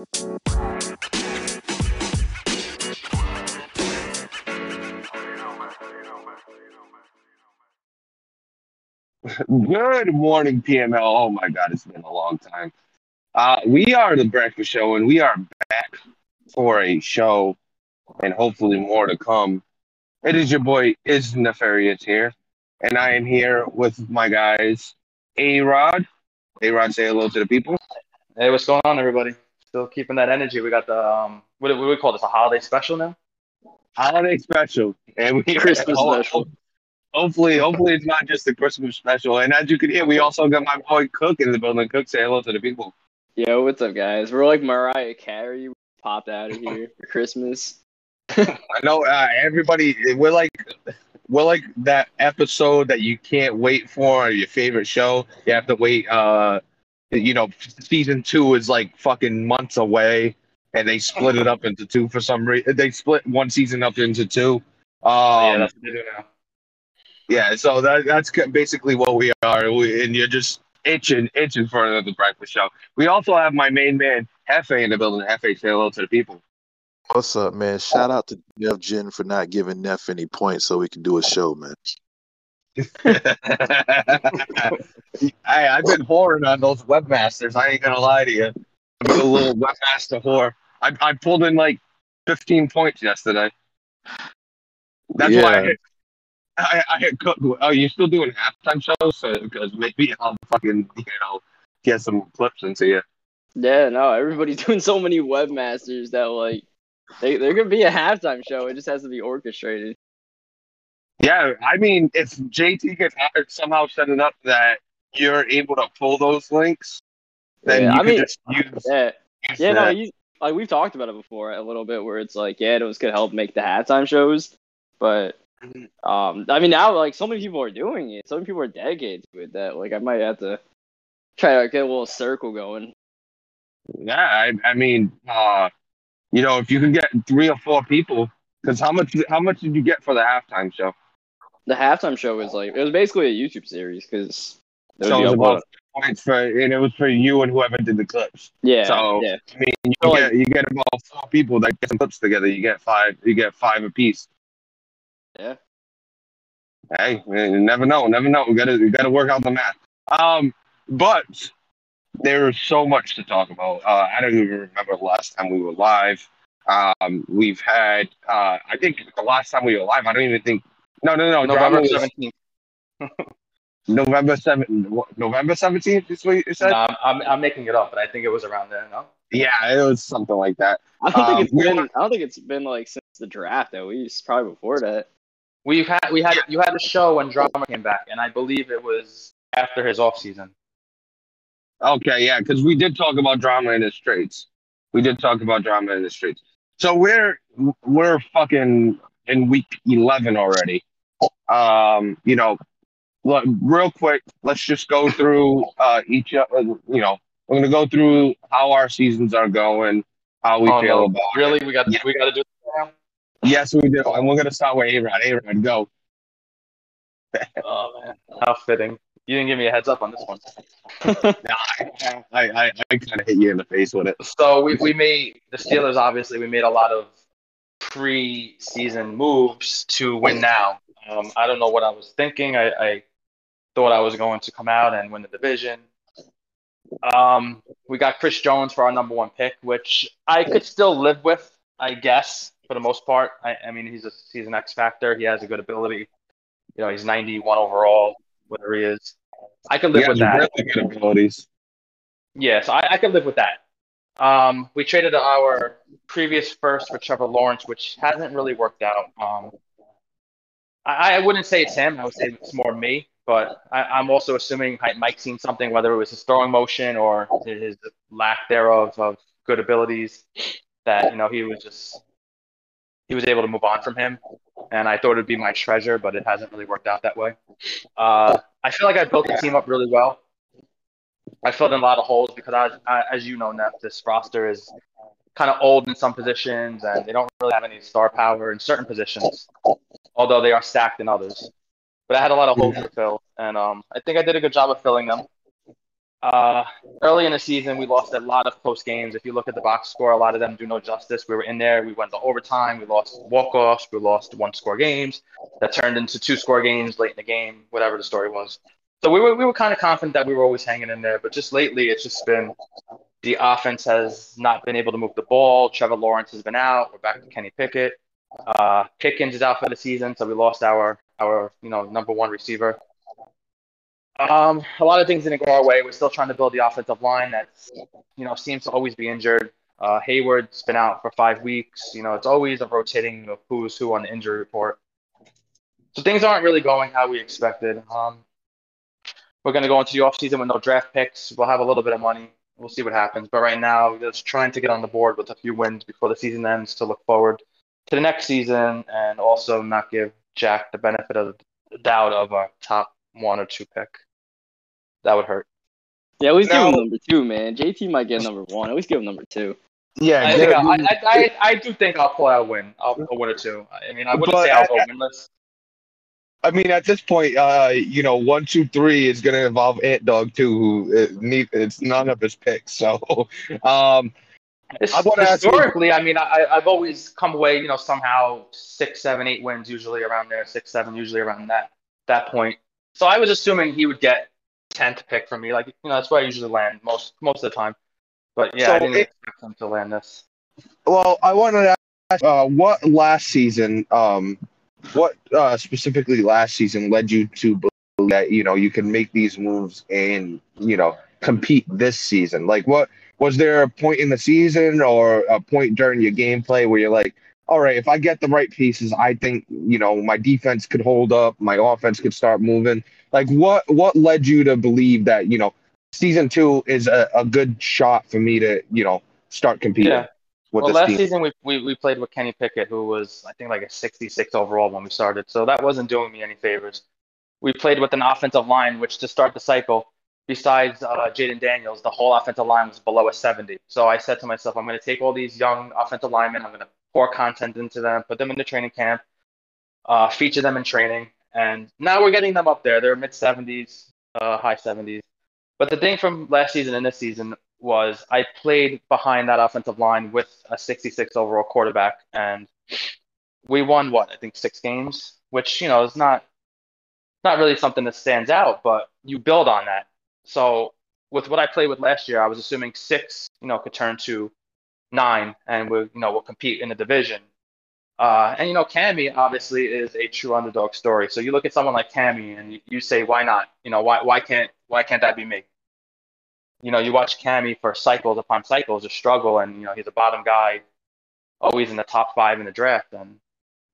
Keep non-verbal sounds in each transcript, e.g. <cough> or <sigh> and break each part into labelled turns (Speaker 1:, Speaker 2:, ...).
Speaker 1: Good morning, PML. Oh my God, it's been a long time. Uh, we are the Breakfast Show, and we are back for a show, and hopefully more to come. It is your boy is Nefarious here, and I am here with my guys, A Rod. A Rod, say hello to the people.
Speaker 2: Hey, what's going on, everybody? Still keeping that energy. We got the um, what do what do we call this? A holiday special now?
Speaker 1: Holiday special, and we
Speaker 3: Christmas
Speaker 1: ho-
Speaker 3: special.
Speaker 1: Hopefully, hopefully it's not just the Christmas special. And as you can hear, we also got my boy Cook in the building. Cook, say hello to the people.
Speaker 3: Yo, what's up, guys? We're like Mariah Carey. We popped out of here for Christmas. <laughs>
Speaker 1: I know uh, everybody. We're like, we're like that episode that you can't wait for your favorite show. You have to wait. Uh, you know, season two is like fucking months away, and they split it up into two for some reason. They split one season up into two. Um,
Speaker 2: yeah, that's what they do now.
Speaker 1: Yeah, so that that's basically what we are, we, and you're just itching, itching for another breakfast show. We also have my main man Hefe in the building. Hefe, say hello to the people.
Speaker 4: What's up, man? Shout out to Neff Jen for not giving Neff any points so we can do a show, man. <laughs>
Speaker 1: hey, I've been whoring on those webmasters. I ain't gonna lie to you. I'm a little webmaster whore. I, I pulled in like 15 points yesterday. That's why I hit, I, I hit cook. Oh, you're still doing halftime shows? So, because maybe I'll fucking, you know, get some clips into you.
Speaker 3: Yeah, no, everybody's <laughs> doing so many webmasters that like they there could be a halftime show. It just has to be orchestrated.
Speaker 1: Yeah, I mean, if JT could somehow set it up that you're able to pull those links, then
Speaker 3: Yeah,
Speaker 1: you
Speaker 3: I mean-
Speaker 1: just use,
Speaker 3: Yeah,
Speaker 1: use
Speaker 3: yeah, no, you like we've talked about it before a little bit, where it's like, yeah, those could help make the halftime shows, but um, I mean now like so many people are doing it. So many people are dedicated to it that like I might have to try to get a little circle going.
Speaker 1: Yeah, I, I mean, uh, you know, if you could get three or four people, because how much how much did you get for the halftime show?
Speaker 3: The halftime show was like it was basically a YouTube series because
Speaker 1: So it was about points for, and it was for you and whoever did the clips.
Speaker 3: yeah,
Speaker 1: so-
Speaker 3: yeah,
Speaker 1: I mean, you
Speaker 3: So, like-
Speaker 1: get you get about four people that get some clips together. You get five. You get five apiece.
Speaker 3: yeah.
Speaker 1: Hey, you never know. Never know. We gotta we gotta work out the math. Um, but there is so much to talk about. Uh, I don't even remember the last time we were live. Um, we've had. Uh, I think the last time we were live. I don't even think. No, no, no.
Speaker 2: November seventeenth. <laughs>
Speaker 1: November seventh. November seventeenth. Is what you said?
Speaker 2: No, I'm, I'm I'm making it up, but I think it was around there. No.
Speaker 1: Yeah, it was something like that.
Speaker 3: I don't
Speaker 1: Um,
Speaker 3: think it's
Speaker 1: we
Speaker 3: been.
Speaker 1: were-
Speaker 3: I don't think it's been like since the draft at least. Probably before that.
Speaker 2: We've had we had you had a show when Drama came back, and I believe it was after his off season.
Speaker 1: Okay, yeah, because we did talk about drama in the streets. We did talk about drama in the streets. So we're we're fucking in week eleven already. Um, you know, look, real quick, let's just go through uh each. Uh, you know, we're gonna go through how our seasons are going, how we
Speaker 2: Oh,
Speaker 1: feel
Speaker 2: no.
Speaker 1: about. it.
Speaker 2: Really, we got
Speaker 1: Yeah.
Speaker 2: we got to do this now.
Speaker 1: Yes, we do, and we're gonna start with A Rod. A Rod, go. <laughs>
Speaker 2: Oh man, how fitting! You didn't give me a heads up on this one. <laughs> <laughs>
Speaker 1: I I, I kind of hit you in the face with it.
Speaker 2: So we, we made the Steelers. Obviously, we made a lot of pre-season moves to win now. Um, I don't know what I was thinking. I, I thought I was going to come out and win the division. Um, we got Chris Jones for our number one pick, which I could still live with, I guess, for the most part. I, I mean, he's a he's an X factor. He has a good ability. You know, he's 91 overall, whatever he is. I could live
Speaker 1: He
Speaker 2: with that.
Speaker 1: really good abilities.
Speaker 2: Yeah, so I, I could live with that. Um, we traded our previous first for Trevor Lawrence, which hasn't really worked out. Um, I, I wouldn't say it's him. I would say it's more me. But I, I'm also assuming Hi- Mike seen something, whether it was his throwing motion or his lack thereof of good abilities, that you know he was just he was able to move on from him. And I thought it'd be my treasure, but it hasn't really worked out that way. Uh, I feel like I built the team up really well. I filled in a lot of holes because, I, I, as you know, Neff, this roster is kind of old in some positions, and they don't really have any star power in certain positions, although they are stacked in others. But I had a lot of holes to fill, and um, I think I did a good job of filling them. Uh, early in the season, we lost a lot of close games. If you look at the box score, a lot of them do no justice. We were in there. We went to overtime. We lost walk-offs. We lost one-score games that turned into two-score games late in the game, whatever the story was. So we were we were kind of confident that we were always hanging in there. But just lately, it's just been the offense has not been able to move the ball. Trevor Lawrence has been out. We're back to Kenny Pickett. Uh, Pickens is out for the season, so we lost our our you know number one receiver. Um, a lot of things didn't go our way. We're still trying to build the offensive line that you know seems to always be injured. Uh, Hayward's been out for five weeks. You know, it's always a rotating of who's who on the injury report. So things aren't really going how we expected. Um, we're going to go into the offseason with no draft picks. We'll have a little bit of money. We'll see what happens. But right now, we're just trying to get on the board with a few wins before the season ends to look forward to the next season and also not give Jack the benefit of the doubt of a top one or two pick. That would hurt.
Speaker 3: Yeah, always give him number two, man. JT might get number one. I always give him number two.
Speaker 1: Yeah,
Speaker 2: I, think. I, I, I, I do think I'll pull out a win. I'll a win or two. I mean, I wouldn't
Speaker 1: But
Speaker 2: say I'll go winless.
Speaker 1: I mean, at this point, uh, you know, one, two, three is going to involve Ant Dog too, who uh, need, it's none of his picks. So, <laughs> um, I ask you-
Speaker 2: historically, I mean, I, I've always come away, you know, somehow six, seven, eight wins, usually around there, six, seven, usually around that that point. So I was assuming he would get tenth pick from me, like you know, that's where I usually land most most of the time. But yeah,
Speaker 1: So
Speaker 2: I didn't
Speaker 1: it-
Speaker 2: expect him to land this.
Speaker 1: well, I wanted to ask, uh, what last season, um, what uh, specifically last season led you to believe that you know you can make these moves and you know compete this season? Like, what was there a point in the season or a point during your gameplay where you're like, all right, if I get the right pieces, I think you know my defense could hold up, my offense could start moving. Like, what what led you to believe that you know season two is a, a good shot for me to you know start competing
Speaker 2: Yeah. Well, last
Speaker 1: team?
Speaker 2: season we, we we played with Kenny Pickett, who was I think like a 66 overall when we started, so that wasn't doing me any favors. We played with an offensive line, which to start the cycle, besides uh, Jaden Daniels, the whole offensive line was below a 70. So I said to myself, I'm going to take all these young offensive linemen, I'm going to pour content into them, put them in the training camp, uh, feature them in training, and now we're getting them up there. They're mid 70s, uh, high 70s. But the thing from last season and this season was I played behind that offensive line with a 66 overall quarterback, and we won what I think six games, which you know is not not really something that stands out, but you build on that. So with what I played with last year, I was assuming six, you know, could turn to nine, and we, you know, we'll compete in the division. Uh, and you know, Cammy obviously is a true underdog story. So you look at someone like Cammy, and you, you say, why not? You know, why why can't why can't that be me? You know, you watch Cammy for cycles upon cycles of struggle, and you know he's a bottom guy, always in the top five in the draft, and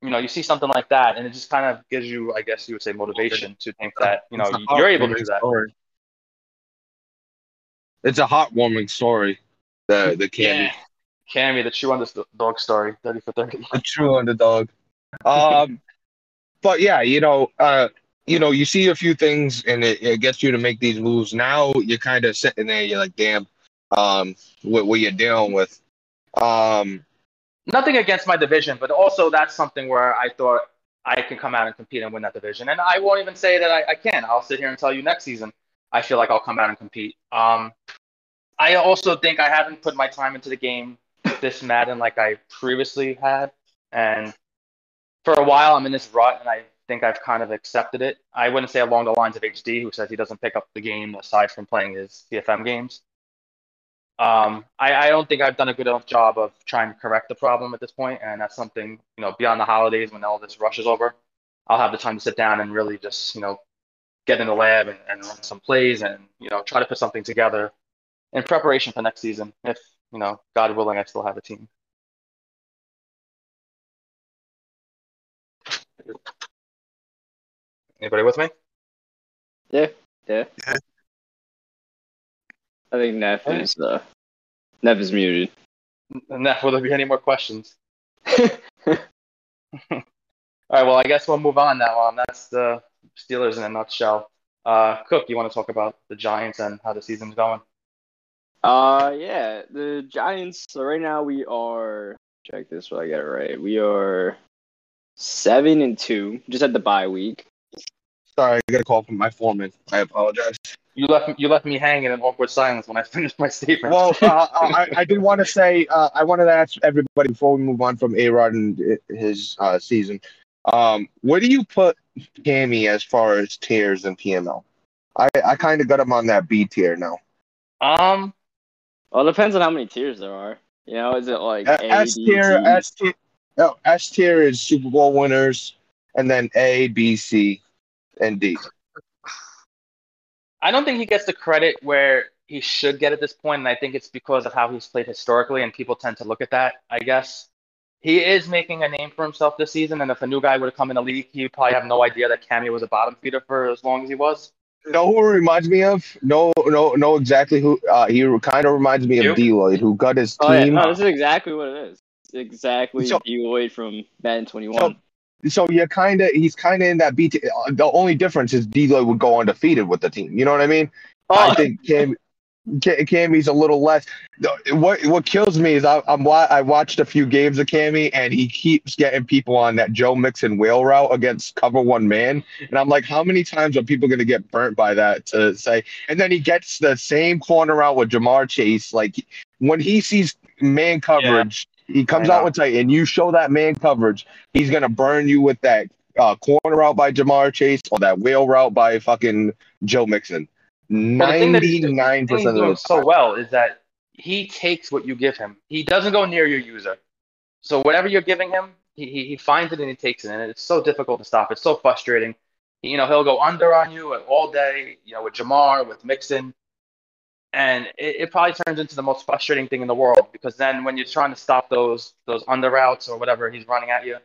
Speaker 2: you know you see something like that, and it just kind of gives you, I guess you would say, motivation to think that you know you're able to do that.
Speaker 1: story. It's a heartwarming story. The <laughs> the candy,
Speaker 2: Yeah, Cammy, the true underdog story, thirty for thirty.
Speaker 1: the true underdog. Um, <laughs> but yeah, you know, uh, you know, you see a few things and it, it gets you to make these moves. Now you're kind of sitting there, you're like, damn, um, what, what you're dealing with. Um,
Speaker 2: Nothing against my division, but also that's something where I thought I can come out and compete and win that division. And I won't even say that I, I can. I'll sit here and tell you next season I feel like I'll come out and compete. Um, I also think I haven't put my time into the game this Madden like I previously had. And for a while, I'm in this rut, and I think I've kind of accepted it. I wouldn't say along the lines of HD, who says he doesn't pick up the game aside from playing his CFM games. Um, I, I don't think I've done a good enough job of trying to correct the problem at this point, and that's something you know beyond the holidays when all this rush is over. I'll have the time to sit down and really just you know get in the lab and, and run some plays and you know try to put something together in preparation for next season. If you know, God willing, I still have a team. Anybody with me?
Speaker 3: Yeah, yeah. yeah. I think Neff is uh, Neff is muted.
Speaker 2: That will there be any more questions? <laughs> <laughs> All right. Well, I guess we'll move on now. Um, that's the Steelers in a nutshell. Uh, Cook, you want to talk about the Giants and how the season's going?
Speaker 3: Uh, yeah, the Giants. So right now we are. Check this so I get it right. We are seven and two. Just at the bye week.
Speaker 1: Sorry, I got a call from my foreman. I apologize.
Speaker 2: You left you left me hanging in awkward silence when I <laughs> finished my statement.
Speaker 1: Well, uh, <laughs> I, I did want to say uh, I wanted to ask everybody before we move on from A Rod and his uh, season. Um, where do you put Cammy as far as tiers and PML? I, I kind of got him on that B tier now.
Speaker 2: um,
Speaker 3: Well, it depends on how many tiers there are. You know, is it like A,
Speaker 1: S
Speaker 3: B,
Speaker 1: tier, S tier, no, S tier is Super Bowl winners, and then A, B, C, and D.
Speaker 2: I don't think he gets the credit where he should get at this point, and I think it's because of how he's played historically, and people tend to look at that. I guess he is making a name for himself this season, and if a new guy were to come in the league, he'd probably have no idea that Cammy was a bottom feeder for as long as he was.
Speaker 1: Know who reminds me of? No, no, no, exactly who. Uh, he kind of reminds me
Speaker 2: You?
Speaker 1: of Deloitte, who got his team.
Speaker 3: Oh, yeah,
Speaker 1: team.
Speaker 3: no, this is exactly what it is. It's exactly
Speaker 1: So-
Speaker 3: Deloitte from Madden 21.
Speaker 1: So you're kind of he's kind of in that B. tier. Uh, The only difference is Deloitte would go undefeated with the team. You know what I mean? I
Speaker 3: Oh,
Speaker 1: think Cam, Ca- Cammy's a little less. What what kills me is I, I'm wa- I watched a few games of Cammy and he keeps getting people on that Joe Mixon wheel route against cover one man, and I'm like, how many times are people going to get burnt by that? To say, and then he gets the same corner out with Ja'Marr Chase. Like when he sees man coverage, he comes out with tight, and you show that man coverage, he's gonna burn you with that uh, corner route by Ja'Marr Chase or that wheel route by fucking Joe Mixon.
Speaker 2: But the thing that he's-
Speaker 1: Ninety nine
Speaker 2: The thing he's
Speaker 1: percent of the
Speaker 2: so well is that he takes what you give him. He doesn't go near your user. So whatever you're giving him, he, he, he finds it and he takes it. And it's so difficult to stop. It's so frustrating. You know, he'll go under on you all day, you know, with Ja'Marr, with Mixon. And it, it probably turns into the most frustrating thing in the world because then when you're trying to stop those those under routes or whatever he's running at you,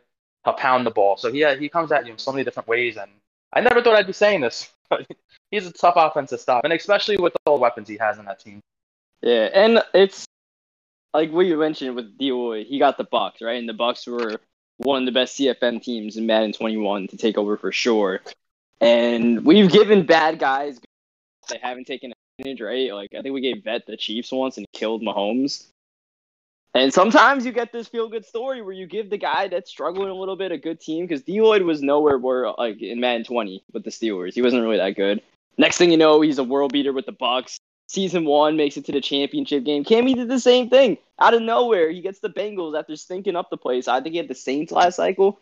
Speaker 2: he'll pound the ball. So yeah, he comes at you in so many different ways. And I never thought I'd be saying this, <laughs> but he's a tough offense to stop, and especially with all the weapons he has in that team.
Speaker 3: yeah, and it's like what you mentioned with Deloitte. He got the Bucks right, and the Bucks were one of the best CFM teams in Madden 21 to take over for sure. And we've given bad guys they haven't taken right? Like I think we gave Vet the Chiefs once and killed Mahomes. And sometimes you get this feel good story where you give the guy that's struggling a little bit a good team because Deloitte was nowhere where like in Madden 20 with the Steelers. He wasn't really that good. Next thing you know, he's a world beater with the Bucks. Season one makes it to the championship game. Cammy did the same thing out of nowhere. He gets the Bengals after stinking up the place. I think he had the Saints last cycle.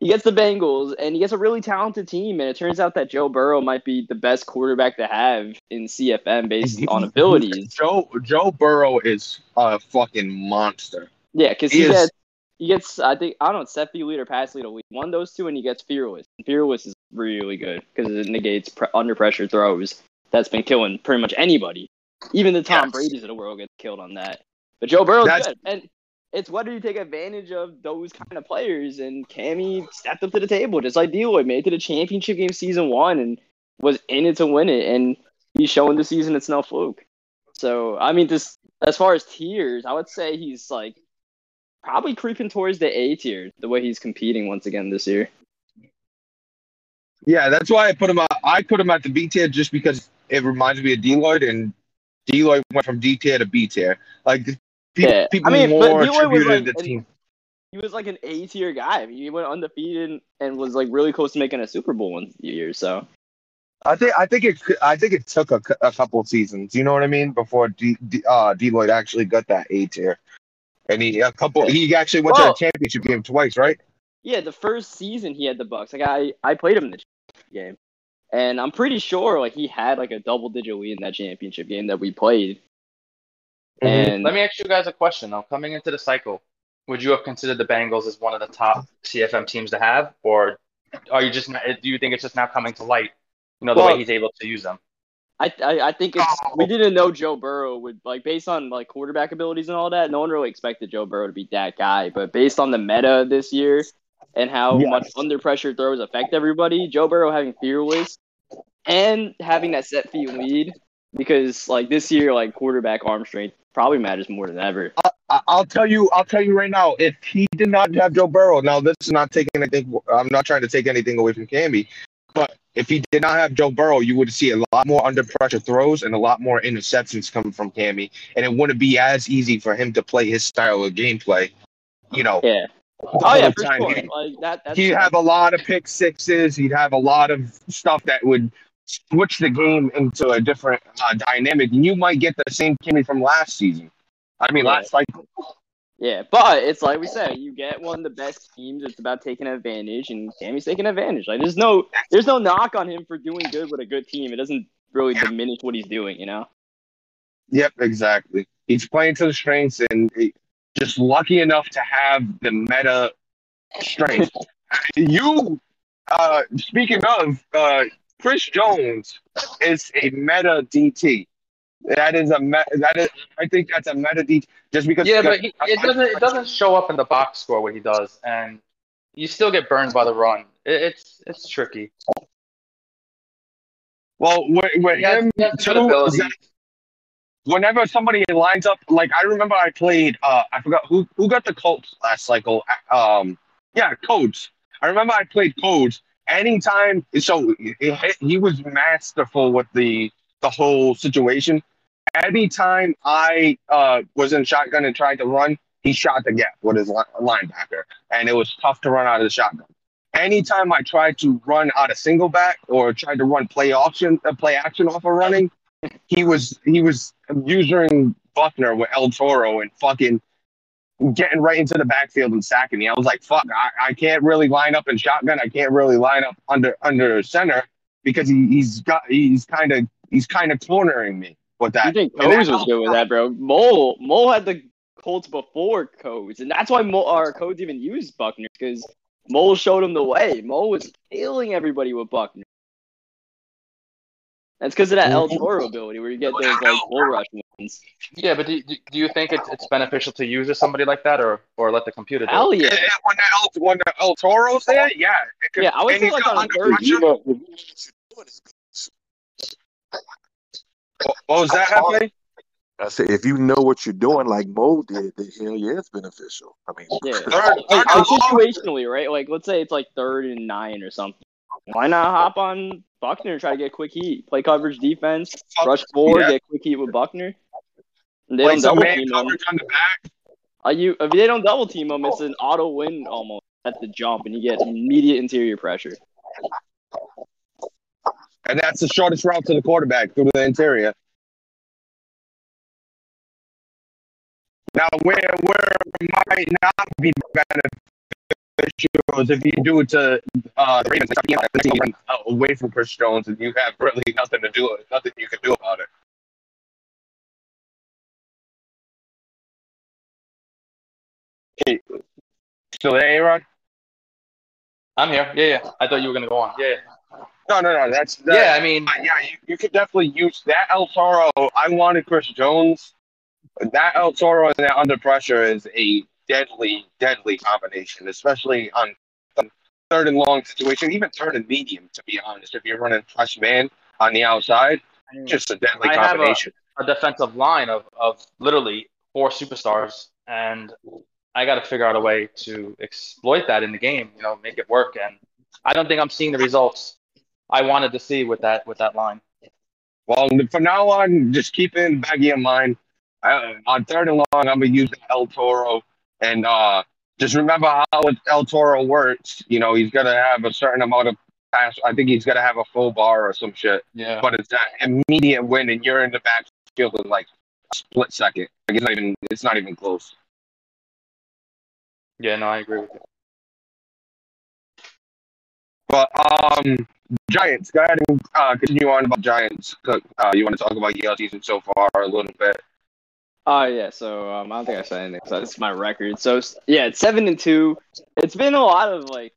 Speaker 3: He gets the Bengals, and he gets a really talented team. And it turns out that Joe Burrow might be the best quarterback to have in CFM based on abilities.
Speaker 1: Joe Joe Burrow is a fucking monster.
Speaker 3: Yeah, because
Speaker 1: He
Speaker 3: he, gets he gets I think I don't know set feet lead or pass lead. Lead. One those two, and he gets fearless. Fearless is really good because it negates pre- under pressure throws. That's been killing pretty much anybody. Even the Tom
Speaker 1: Yes.
Speaker 3: Brady's of the world gets killed on that. But Joe Burrow's
Speaker 1: That's-
Speaker 3: good, and it's whether you take advantage of those kind of players. And Cammy stepped up to the table, just like Deloitte made it to the championship game season one and was in it to win it. And he's showing the season it's no fluke. So I mean, this as far as tiers, I would say he's like probably creeping towards the A tier the way he's competing once again this year.
Speaker 1: Yeah, that's why I put him. At, I put him at the B tier just because it reminds me of Deloitte, and Deloitte went from D tier to B tier. Like pe-
Speaker 3: Yeah,
Speaker 1: people
Speaker 3: I mean, but
Speaker 1: more
Speaker 3: was
Speaker 1: attributed
Speaker 3: like,
Speaker 1: the team.
Speaker 3: He was like an A tier guy. I mean, he went undefeated and was like really close to making a Super Bowl one year. So
Speaker 1: I think I think it I think it took a, a couple seasons. You know what I mean? Before D, D, uh, Deloitte actually got that A tier, and he a couple. He actually went
Speaker 3: Well-
Speaker 1: to a championship game twice, right?
Speaker 3: yeah, the first season he had the Bucks. Like I, I played him in the championship game, and I'm pretty sure like he had like a double digit lead in that championship game that we played.
Speaker 1: Mhm.
Speaker 3: And
Speaker 2: Let me ask you guys a question though. Coming into the cycle, would you have considered the Bengals as one of the top CFM teams to have, or are you just not, do you think it's just now coming to light? You know the
Speaker 3: Well-
Speaker 2: way he's able to use them.
Speaker 3: I, I, I think it's we didn't know Joe Burrow would like based on like quarterback abilities and all that. No one really expected Joe Burrow to be that guy, but based on the meta this year and how
Speaker 1: Yes.
Speaker 3: much under pressure throws affect everybody, Joe Burrow having fearless and having that set feet lead because like this year like quarterback arm strength probably matters more than ever.
Speaker 1: I- I'll tell you. I'll tell you right now. If he did not have Joe Burrow, now this is not taking anything. I'm not trying to take anything away from Cammy, but if he did not have Joe Burrow, you would see a lot more under pressure throws and a lot more interceptions coming from Cammy, and it wouldn't be as easy for him to play his style of gameplay. You know,
Speaker 3: Yeah. Oh yeah, for
Speaker 1: time.
Speaker 3: sure.
Speaker 1: He-
Speaker 3: Like that
Speaker 1: He'd have a lot of pick sixes. He'd have a lot of stuff that would switch the game into a different uh, dynamic, and you might get the same Kimmy from last season. I mean,
Speaker 3: Yeah.
Speaker 1: last cycle.
Speaker 3: Yeah, but it's like we said, you get one of the best teams. It's about taking advantage, and Tammy's taking advantage. Like there's no, there's no knock on him for doing good with a good team. It doesn't really diminish what he's doing, you know.
Speaker 1: Yep, exactly. He's playing to the strengths and just lucky enough to have the meta strength. <laughs> you, uh, speaking of, uh, Chris Jones is a meta DT. That is a me- that is I think that's a meta DT just because
Speaker 2: Yeah, but he, it doesn't it doesn't show up in the box score what he does, and you still get burned by the run. It, it's it's tricky.
Speaker 1: well with, with him too. Whenever somebody lines up, like I remember I played, uh, I forgot who who got the Colts last cycle. Um, yeah, Codes. I remember I played Codes. Anytime, so he, was masterful with the the whole situation. Anytime I uh was in shotgun and tried to run, he shot the gap with his li- linebacker, and it was tough to run out of the shotgun. Anytime I tried to run out of single back or tried to run play option, uh, play action off of running, he was he was using Buckner with El Toro and fucking getting right into the backfield and sacking me. I was like, fuck, I, I can't really line up in shotgun. I can't really line up under under center because he, he's got he's kind of he's kind of cornering me with that. You
Speaker 3: think
Speaker 1: that-
Speaker 3: was good with that, bro? Mole, Mole had the Colts before Codes, and that's why Mole, our Codes even used Buckner because Mole showed him the way. Mole was killing everybody with Buckner. That's because of that El Toro ability where you get those like bull rush ones.
Speaker 2: Yeah, but do, do do you think it's, it's beneficial to use somebody like that, or or let the computer do
Speaker 3: Hell
Speaker 2: it?
Speaker 3: yeah.
Speaker 1: And when the El, when the El Toro's there, yeah, it could-
Speaker 3: Yeah, I would
Speaker 1: and
Speaker 3: say
Speaker 1: he's
Speaker 3: like
Speaker 1: got
Speaker 3: on a
Speaker 1: under
Speaker 3: third.
Speaker 4: You know, if you know what you're doing is good.
Speaker 1: What was that, Hefe?
Speaker 4: I said, if you know what you're doing, like Mo did, then hell yeah, it's beneficial. I mean,
Speaker 3: Yeah.
Speaker 1: Third,
Speaker 3: Like,
Speaker 1: third
Speaker 3: like, situationally, right? Like, let's say it's like third and nine or something. Why not hop on Buckner and try to get quick heat? Play coverage defense, rush forward,
Speaker 1: Yeah.
Speaker 3: get quick heat with Buckner. And they
Speaker 1: Play
Speaker 3: don't double team him.
Speaker 1: on the back.
Speaker 3: Uh, you if they don't double team him, it's an auto win almost at the jump, and you get immediate interior pressure.
Speaker 1: And that's the shortest route to the quarterback through the interior. Now, where where might not be beneficial is if you do it to uh, the Ravens, you know, if you away from Chris Jones and you have really nothing to do nothing you can do about it. Hey, still there, Aaron?
Speaker 2: I'm here. Yeah, yeah. I thought you were gonna go on. Yeah, yeah.
Speaker 1: No, no, no. That's that,
Speaker 2: Yeah, I mean,
Speaker 1: yeah, you, you could definitely use that El Toro. I wanted Chris Jones. That El Toro and that under pressure is a deadly, deadly combination, especially on third and long situation, even third and medium, to be honest. If you're running fresh man on the outside,
Speaker 2: I mean,
Speaker 1: just a deadly
Speaker 2: I have a-
Speaker 1: combination.
Speaker 2: a defensive line of, of literally four superstars, and I got to figure out a way to exploit that in the game. You know, make it work. And I don't think I'm seeing the results I wanted to see with that with that line.
Speaker 1: Well, from now on, just keep in back of mind. Uh, on third and long, I'm gonna use El Toro, and uh, just remember how El Toro works. You know, he's gonna have a certain amount of pass. I think he's gonna have a full bar or some shit.
Speaker 2: Yeah.
Speaker 1: But it's that immediate win, and you're in the backfield in like a split second. Like it's not even. It's not even close.
Speaker 2: Yeah. No, I agree with you.
Speaker 1: But um, Giants. Go ahead and uh, continue on about Giants. Uh, you want to talk about your season so far a little bit?
Speaker 3: Oh yeah, so um, I don't think I said anything. So that's my record. So yeah, it's seven and two. It's been a lot of like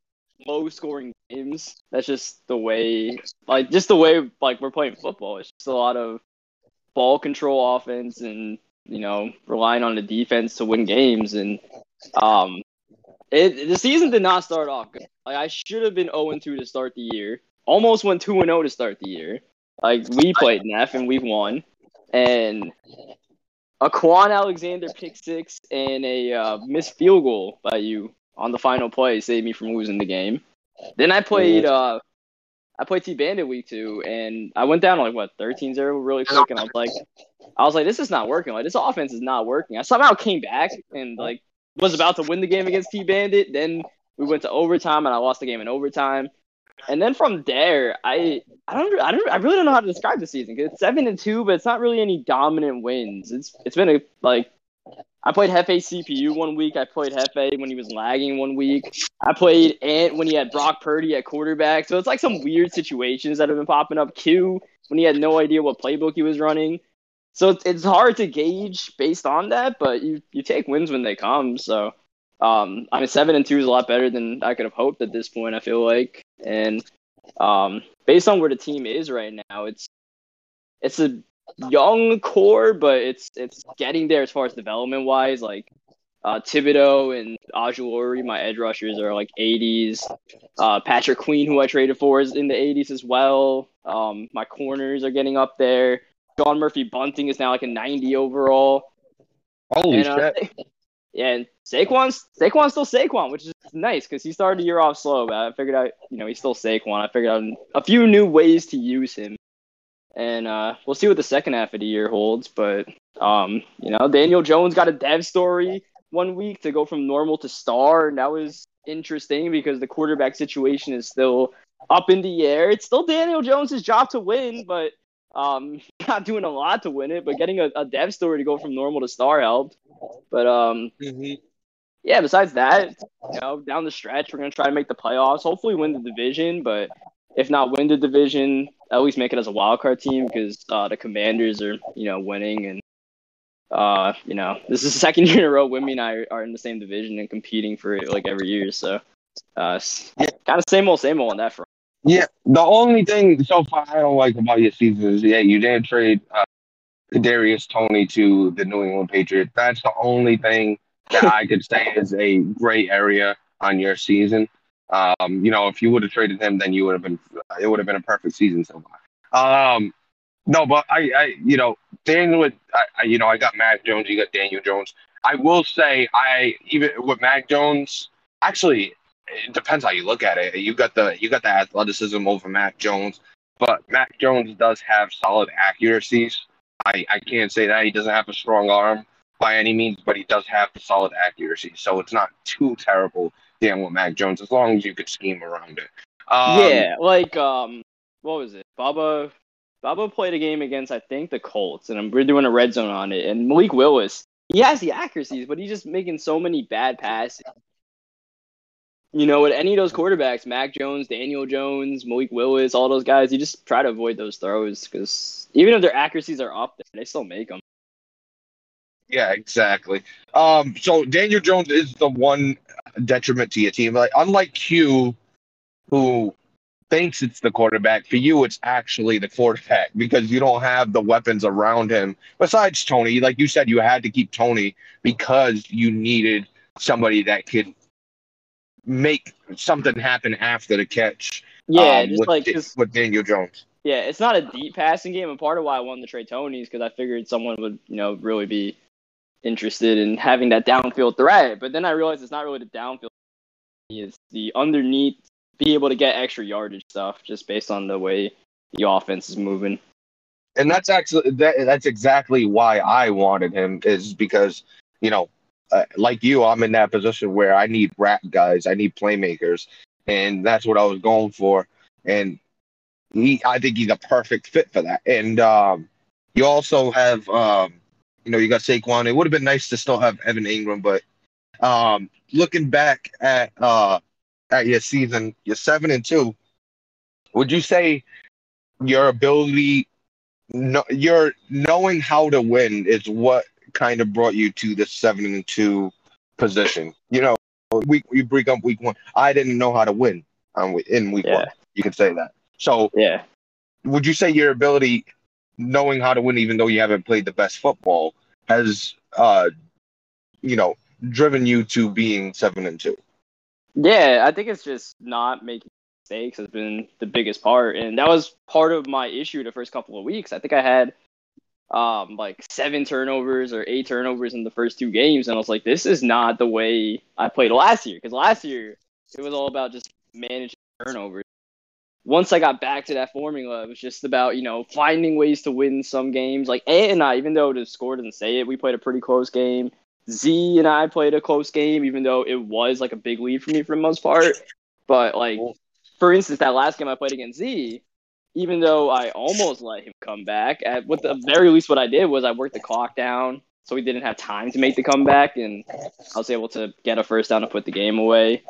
Speaker 3: low scoring games. That's just the way, like just the way like we're playing football. It's just a lot of ball control offense and you know relying on the defense to win games. And um, it the season did not start off good. Like I should have been zero and two to start the year. Almost went two and zero to start the year. Like we played Neff and we won. And a Kwon Alexander pick six and a uh, missed field goal by you on the final play saved me from losing the game. Then I played uh, I played T Bandit week two and I went down like what 13-0 really quick and I was like I was like this is not working like this offense is not working. I somehow came back and like was about to win the game against T Bandit. Then we went to overtime and I lost the game in overtime. And then from there, I oh. I don't I don't I really don't know how to describe the season because it's seven and two, but it's not really any dominant wins. It's it's been a like I played Hefe CPU one week. I played Hefe when he was lagging one week. I played Ant when he had Brock Purdy at quarterback. So it's like some weird situations that have been popping up. Q when he had no idea what playbook he was running. So it's, it's hard to gauge based on that, but you you take wins when they come. So um, I mean, seven and two is a lot better than I could have hoped at this point. I feel like, and um, based on where the team is right now, it's it's a young core, but it's it's getting there as far as development wise. Like uh, Thibodeaux and Ojulari, my edge rushers are like 80s. Uh, Patrick Queen, who I traded for, is in the 80s as well. Um, my corners are getting up there. John Murphy Bunting is now like a 90 overall.
Speaker 1: Holy
Speaker 3: And, uh,
Speaker 1: shit!
Speaker 3: Yeah, <laughs> and Saquon's Saquon's still Saquon, which is nice because he started the year off slow. But I figured out, you know, he's still Saquon. I figured out a few new ways to use him, and uh, we'll see what the second half of the year holds. But um, you know, Daniel Jones got a dev story one week to go from normal to star, and that was interesting because the quarterback situation is still up in the air. It's still Daniel Jones' job to win, but um, <laughs> not doing a lot to win it. But getting a, a dev story to go from normal to star helped. But um, yeah, besides that, you know, down the stretch, we're gonna try to make the playoffs. Hopefully, win the division, but if not win the division, at least make it as a wild card team because uh, the Commanders are, you know, winning, and uh, you know, this is the <laughs> second year in a row. Women and I are, in the same division and competing for it like every year. So, uh, kind of same old, same old on that front.
Speaker 1: Yeah, the only thing so far I don't like about your season is yeah, you didn't trade uh, Darius Toney to the New England Patriots. That's the only thing that I could say is a gray area on your season. Um, you know, if you would have traded him, then you would have been it would have been a perfect season so far. Um, no, but I, I, you know, Daniel, I, I, you know, I got Mac Jones, you got Daniel Jones. I will say, I even with Mac Jones, actually, it depends how you look at it. You got the you got the athleticism over Mac Jones, but Mac Jones does have solid accuracies. I, I can't say that he doesn't have a strong arm by any means, but he does have the solid accuracy. So it's not too terrible dealing with Mac Jones as long as you could scheme around it. Um,
Speaker 3: yeah, like um, what was it? Baba, Baba played a game against I think the Colts, and we're doing a red zone on it. And Malik Willis, he has the accuracies, but he's just making so many bad passes. You know, with any of those quarterbacks, Mac Jones, Daniel Jones, Malik Willis, all those guys, you just try to avoid those throws because even if their accuracies are up there, they still make them.
Speaker 1: Yeah, exactly. Um, so Daniel Jones is the one detriment to your team. Like unlike Q, who thinks it's the quarterback, for you it's actually the quarterback because you don't have the weapons around him. Besides Toney, like you said, you had to keep Toney because you needed somebody that could make something happen after the catch.
Speaker 3: Yeah,
Speaker 1: um,
Speaker 3: just
Speaker 1: with,
Speaker 3: like 'cause-
Speaker 1: with Daniel Jones.
Speaker 3: Yeah, it's not a deep passing game, and part of why I wanted to trade Toney is because I figured someone would, you know, really be interested in having that downfield threat. But then I realized it's not really the downfield; it's the underneath, be able to get extra yardage stuff, just based on the way the offense is moving.
Speaker 1: and that's actually that, that's exactly why I wanted him is because you know uh, like you I'm in that position where I need rap guys I need playmakers and that's what I was going for. And he I think he's a perfect fit for that. And um, you also have um, you know you got Saquon. It would have been nice to still have Evan Engram but um, looking back at uh, at your season you're seven and two. Would you say your ability no, your knowing how to win is what kind of brought you to the seven and two position. You know, week you break up week one. I didn't know how to win on in week
Speaker 3: Yeah.
Speaker 1: one. You can say that. So,
Speaker 3: Yeah,
Speaker 1: would you say your ability, knowing how to win, even though you haven't played the best football, has uh, you know, driven you to being seven and two?
Speaker 3: yeah. I think it's just not making mistakes has been the biggest part, and that was part of my issue the first couple of weeks. I think I had um like seven turnovers or eight turnovers in the first two games, and I was like, this is not the way I played last year. Because last year it was all about just managing turnovers. Once I got back to that formula, it was just about you know finding ways to win some games. Like A and I, even though the score doesn't say it, we played a pretty close game. Z and I played a close game, even though it was like a big lead for me for the most part. But like for instance, that last game I played against Z, even though I almost let him come back, at what the very least what I did was I worked the clock down so we didn't have time to make the comeback, and I was able to get a first down to put the game away.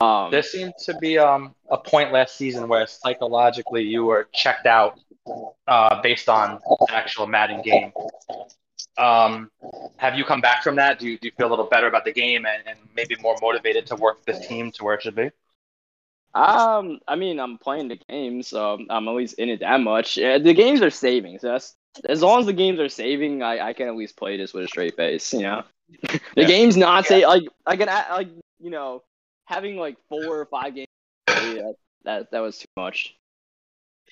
Speaker 3: Um,
Speaker 2: There seemed to be um, a point last season where psychologically you were checked out uh, based on the actual Madden game. Um, have you come back from that? Do you, do you feel a little better about the game and, and maybe more motivated to work this team to where it should be?
Speaker 3: Um, I mean, I'm playing the game, so I'm at least in it that much. Yeah, the games are saving, so that's as long as the games are saving, I, I can at least play this with a straight face. You know, <laughs> the
Speaker 1: Yeah.
Speaker 3: game's not say like I can like you know having like four or five games. Yeah, that that was too much.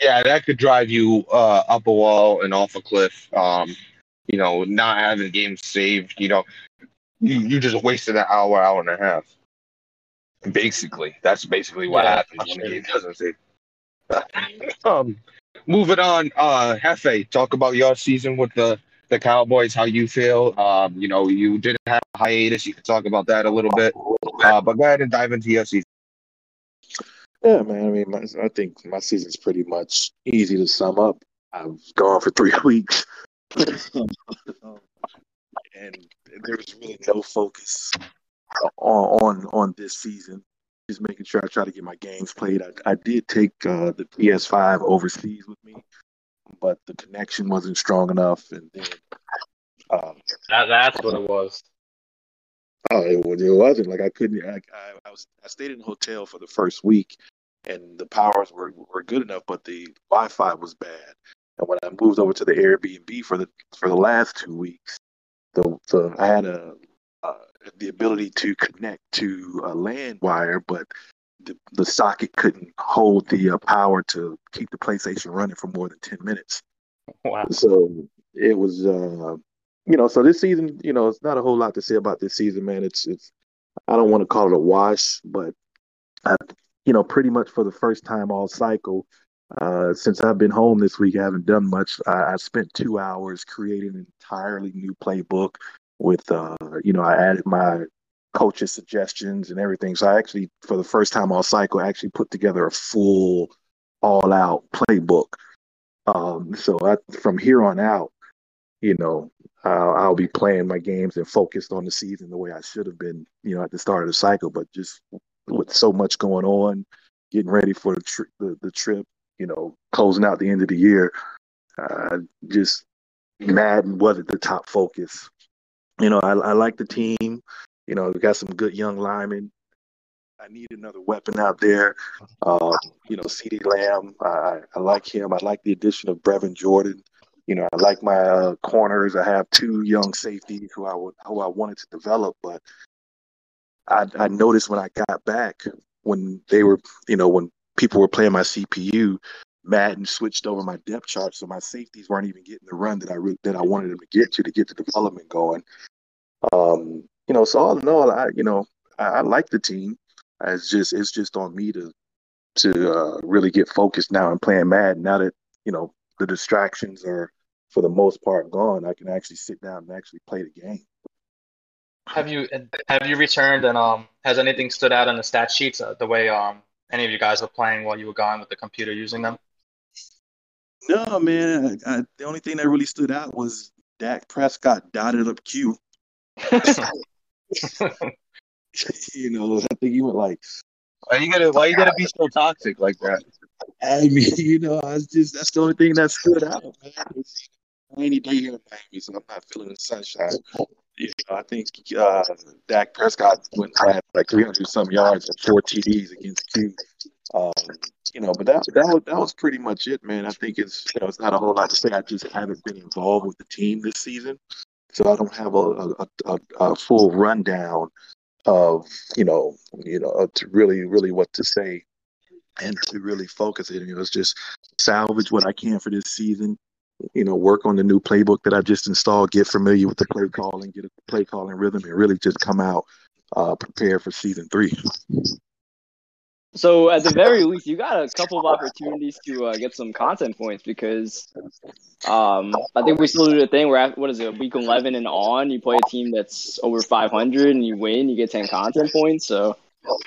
Speaker 1: Yeah, that could drive you uh, up a wall and off a cliff. Um, you know, not having games saved. You know, you, you just wasted an hour, hour and a half. Basically, that's basically what
Speaker 2: Yeah,
Speaker 1: happens when the game doesn't save. <laughs> um, moving on, uh, Hefe, talk about your season with the the Cowboys. How you feel? Um, you know, you didn't have a hiatus. You could talk about that a little bit. Uh, but go ahead and dive into your season.
Speaker 4: Yeah, man. I mean, my, I think my season's pretty much easy to sum up. I've gone for three <laughs> weeks, <laughs> and there was really no focus on on on this season. Just making sure I try to get my games played. I, I did take uh, the PS5 overseas with me, but the connection wasn't strong enough, and then um,
Speaker 2: That, that's what it was.
Speaker 4: Oh, it, it wasn't like I couldn't. I, I, I was. I stayed in a hotel for the first week, and the powers were, were good enough, but the Wi-Fi was bad. And when I moved over to the Airbnb for the for the last two weeks, the, the I had a the ability to connect to a land wire, but the, the socket couldn't hold the uh, power to keep the PlayStation running for more than ten minutes.
Speaker 2: Wow.
Speaker 4: So it was, uh, you know, so this season, you know, it's not a whole lot to say about this season, man. It's, it's, I don't want to call it a wash, but I, you know, pretty much for the first time all cycle, uh, since I've been home this week, I haven't done much. I, I spent two hours creating an entirely new playbook with, uh, you know, I added my coach's suggestions and everything. So I actually, for the first time on cycle, I actually put together a full, all out playbook. Um, so I, from here on out, you know, I'll, I'll be playing my games and focused on the season the way I should have been, you know, at the start of the cycle. But just with so much going on, getting ready for the tri- the, the trip, you know, closing out the end of the year, uh, just Madden wasn't the top focus. You know, I, I like the team. You know, we got some good young linemen. I need another weapon out there. Um, you know, CeeDee Lamb, I, I like him. I like the addition of Brevin Jordan. You know, I like my uh, corners. I have two young safeties who I would, who I wanted to develop, but I, I noticed when I got back when they were, you know, when people were playing my CPU, Madden switched over my depth chart, so my safeties weren't even getting the run that I that I wanted them to get to to get the development going. Um, you know, so all in all, I you know I, I like the team. It's just it's just on me to to uh, really get focused now and playing Madden. Now that you know the distractions are for the most part gone, I can actually sit down and actually play the game.
Speaker 2: Have you have you returned and um has anything stood out on the stat sheets uh, the way um any of you guys were playing while you were gone with the computer using them?
Speaker 4: No, man. I, I, the only thing that really stood out was Dak Prescott dotted up Q. <laughs> you know, I think he went like,
Speaker 1: Why you gotta Why you gotta be so toxic like that?
Speaker 4: I mean, <laughs> you know, I was just that's the only thing that stood out, man. It's rainy day here in Miami, so I'm not feeling the sunshine. You know, I think uh, Dak Prescott went had like 300 some yards and four TDs against Q. Um, you know, but that that was that was pretty much it, man. I think it's you know it's not a whole lot to say. I just haven't been involved with the team this season, so I don't have a a, a, a full rundown of you know you know to really really what to say and to really focus it. You know, it's just salvage what I can for this season. You know, work on the new playbook that I just installed, get familiar with the play calling, get a play calling rhythm, and really just come out uh, prepared for season three.
Speaker 3: So at the very least, you got a couple of opportunities to uh, get some content points because um, I think we still do the thing where at, what is it, week eleven and on, you play a team that's over five hundred and you win, you get ten content points. So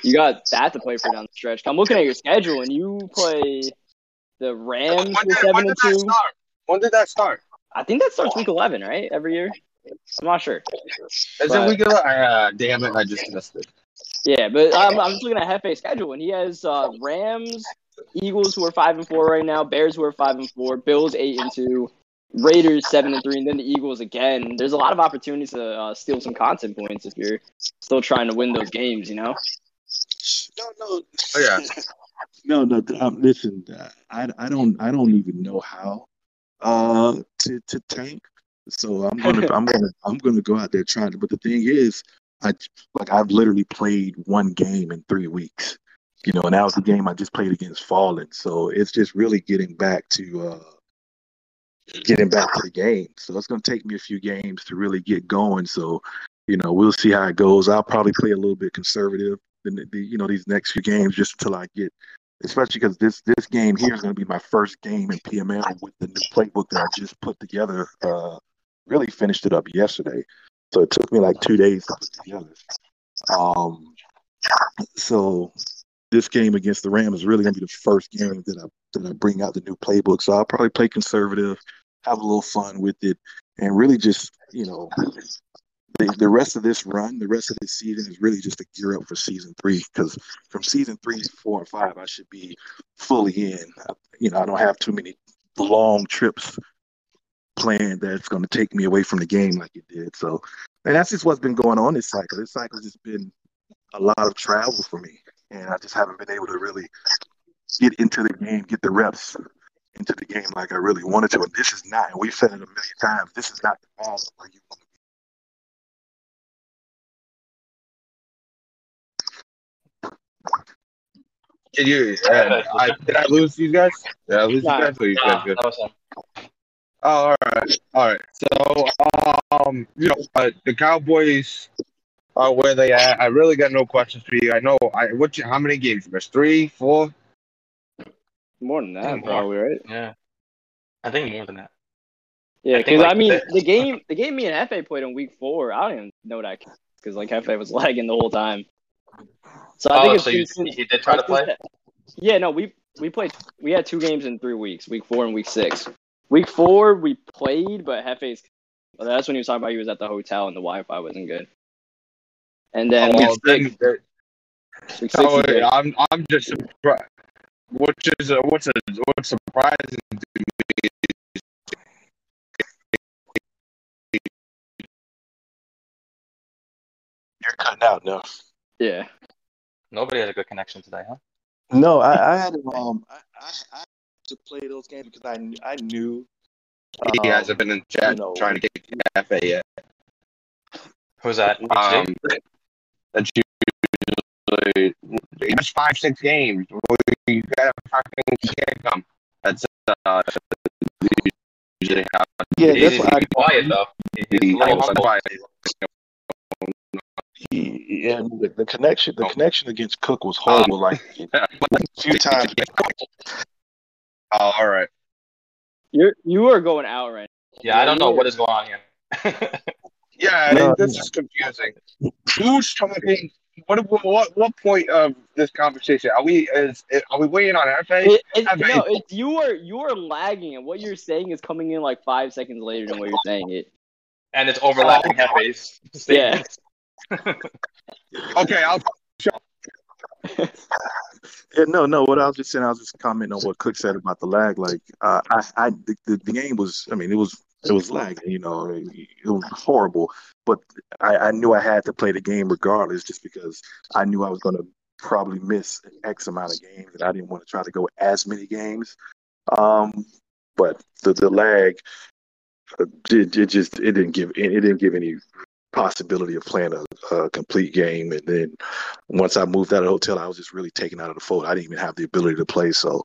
Speaker 3: you got that to play for down the stretch. I'm looking at your schedule, and you play the Rams
Speaker 1: When did,
Speaker 3: seven
Speaker 1: when
Speaker 3: and
Speaker 1: did that
Speaker 3: two.
Speaker 1: start? When did that start?
Speaker 3: I think that starts week 11, right? Every year. I'm not sure.
Speaker 1: Is
Speaker 3: But-
Speaker 1: it week 11? Uh, damn it, I just missed it.
Speaker 3: Yeah, but I'm, I'm just looking at Hefe's schedule, and he has uh, Rams, Eagles who are five and four right now, Bears who are five and four, Bills eight and two, Raiders seven and three, and then the Eagles again. There's a lot of opportunities to uh, steal some content points if you're still trying to win those games. You know.
Speaker 4: No, no.
Speaker 1: Oh, yeah. <laughs>
Speaker 4: No, no. Um, listen, uh, I, I don't I don't even know how uh to to tank. So I'm gonna <laughs> I'm gonna I'm gonna go out there trying to. But the thing is, I like I've literally played one game in three weeks. You know, and that was the game I just played against Fallen. So it's just really getting back to uh getting back to the game. So it's gonna take me a few games to really get going. So you know, we'll see how it goes. I'll probably play a little bit conservative in the, the you know these next few games just until I get, especially because this this game here is going to be my first game in PML with the new playbook that I just put together. Uh, really finished it up yesterday, so it took me like two days to put together. Um, so this game against the Rams is really going to be the first game that I that I bring out the new playbook. So I'll probably play conservative, have a little fun with it, and really just you know the, the rest of this run, the rest of this season is really just to gear up for season three. Because from season three, four, and five, I should be fully in. You know, I don't have too many long trips planned that's going to take me away from the game like it did. So, and that's just what's been going on this cycle. This cycle has just been a lot of travel for me, and I just haven't been able to really get into the game, get the reps into the game like I really wanted to. And this is not, and we've said it a million times, this is not the ball where you want to
Speaker 1: Did you? Uh, I, did I lose you guys? Did I lose
Speaker 3: Nah.
Speaker 1: you guys? Or you guys
Speaker 2: Nah,
Speaker 1: good?
Speaker 2: That was him.
Speaker 1: Oh, all right, all right. So, um, you know, uh, the Cowboys are where they at. I really got no questions for you. I know. I what? You, how many games? There's three, four.
Speaker 3: More than that,
Speaker 2: Yeah, more.
Speaker 3: probably, right?
Speaker 2: Yeah. I think more than that.
Speaker 3: Yeah,
Speaker 2: I like,
Speaker 3: I mean,
Speaker 2: the-
Speaker 3: the game, the game me and Hefe played in week four, I don't even know that because like Hefe was <laughs> lagging the whole time. So I
Speaker 2: oh,
Speaker 3: think it's
Speaker 2: so
Speaker 3: been
Speaker 2: you,
Speaker 3: since-
Speaker 2: he did try to play?
Speaker 3: Yeah, no, we we played. We had two games in three weeks, week four and week six. Week four we played, but Hefe's. Well, that's when he was talking about he was at the hotel and the Wi-Fi wasn't good. And then
Speaker 1: Oh,
Speaker 3: week six,
Speaker 1: then-
Speaker 3: week six
Speaker 1: so. I'm I'm just surprised. Which is uh, what's a, what's surprising to me
Speaker 4: You're cutting out now.
Speaker 3: yeah.
Speaker 2: Nobody has a good connection today, huh?
Speaker 4: No, I, I had um, I, I, I had to play those games because I I knew
Speaker 1: he
Speaker 4: um,
Speaker 1: hasn't been in chat
Speaker 4: you know,
Speaker 1: trying to get cafe yet.
Speaker 2: Who's that? HD?
Speaker 1: Um, that's usually it's five six games. You gotta fucking kick them. That's uh, usually how
Speaker 4: Yeah, that's why I
Speaker 2: he's quiet though. He- He's a
Speaker 1: he
Speaker 2: little
Speaker 1: goes
Speaker 2: humble.
Speaker 1: quiet.
Speaker 4: he, and the, the connection the connection against Cook was horrible. Like <laughs> a few times.
Speaker 1: Oh, all right.
Speaker 3: You're you are going out right. Now.
Speaker 2: Yeah, I don't know what is going on here. <laughs> <laughs>
Speaker 1: Yeah,
Speaker 4: No,
Speaker 1: this is confusing. Who's talking? What what what point of this conversation are we? Is are we waiting on FA?
Speaker 3: It, it,
Speaker 1: I
Speaker 3: no, it's you are you are lagging, and what you're saying is coming in like five seconds later than what you're saying it.
Speaker 2: and it's overlapping Hefe's
Speaker 3: Yeah. <laughs>
Speaker 1: Okay, I'll. <laughs>
Speaker 4: Yeah, no, no. What I was just saying, I was just commenting on what Cook said about the lag. Like, uh, I, I, the, the, game was. I mean, it was, it was lagging. You know, it, it was horrible. But I, I knew I had to play the game regardless, just because I knew I was going to probably miss an X amount of games, and I didn't want to try to go as many games. Um, but the the lag, uh, it, it just it didn't give it didn't give any possibility of playing a, a complete game. And then once I moved out of the hotel, I was just really taken out of the fold. I didn't even have the ability to play. So,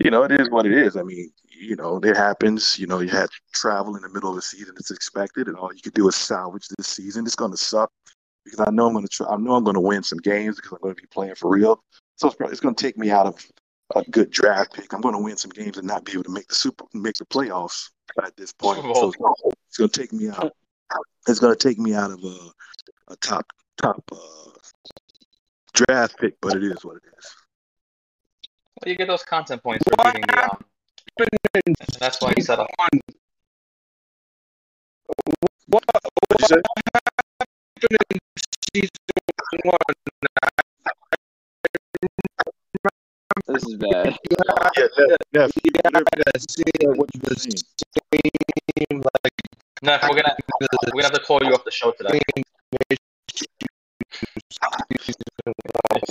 Speaker 4: you know, it is what it is. I mean, you know, it happens. You know, you had travel in the middle of the season. It's expected, and all you could do is salvage this season. It's going to suck because I know I'm going to try. I know I'm going to win some games because I'm going to be playing for real. So it's probably it's going to take me out of a good draft pick. I'm going to win some games and not be able to make the super make the playoffs at this point. So it's going to take me out. It's going to take me out of a, a top top uh, draft pick, but it is what it is.
Speaker 2: Well, you get those content points for beating the um. That's why you set up.
Speaker 1: One,
Speaker 4: What'd you say?
Speaker 1: season one,
Speaker 3: This is bad.
Speaker 4: Yeah, Neff, Neff,
Speaker 1: you had a scene
Speaker 4: what you
Speaker 1: the
Speaker 4: saying?
Speaker 1: same, like,
Speaker 2: No, we're gonna we're gonna have to call you off the show today.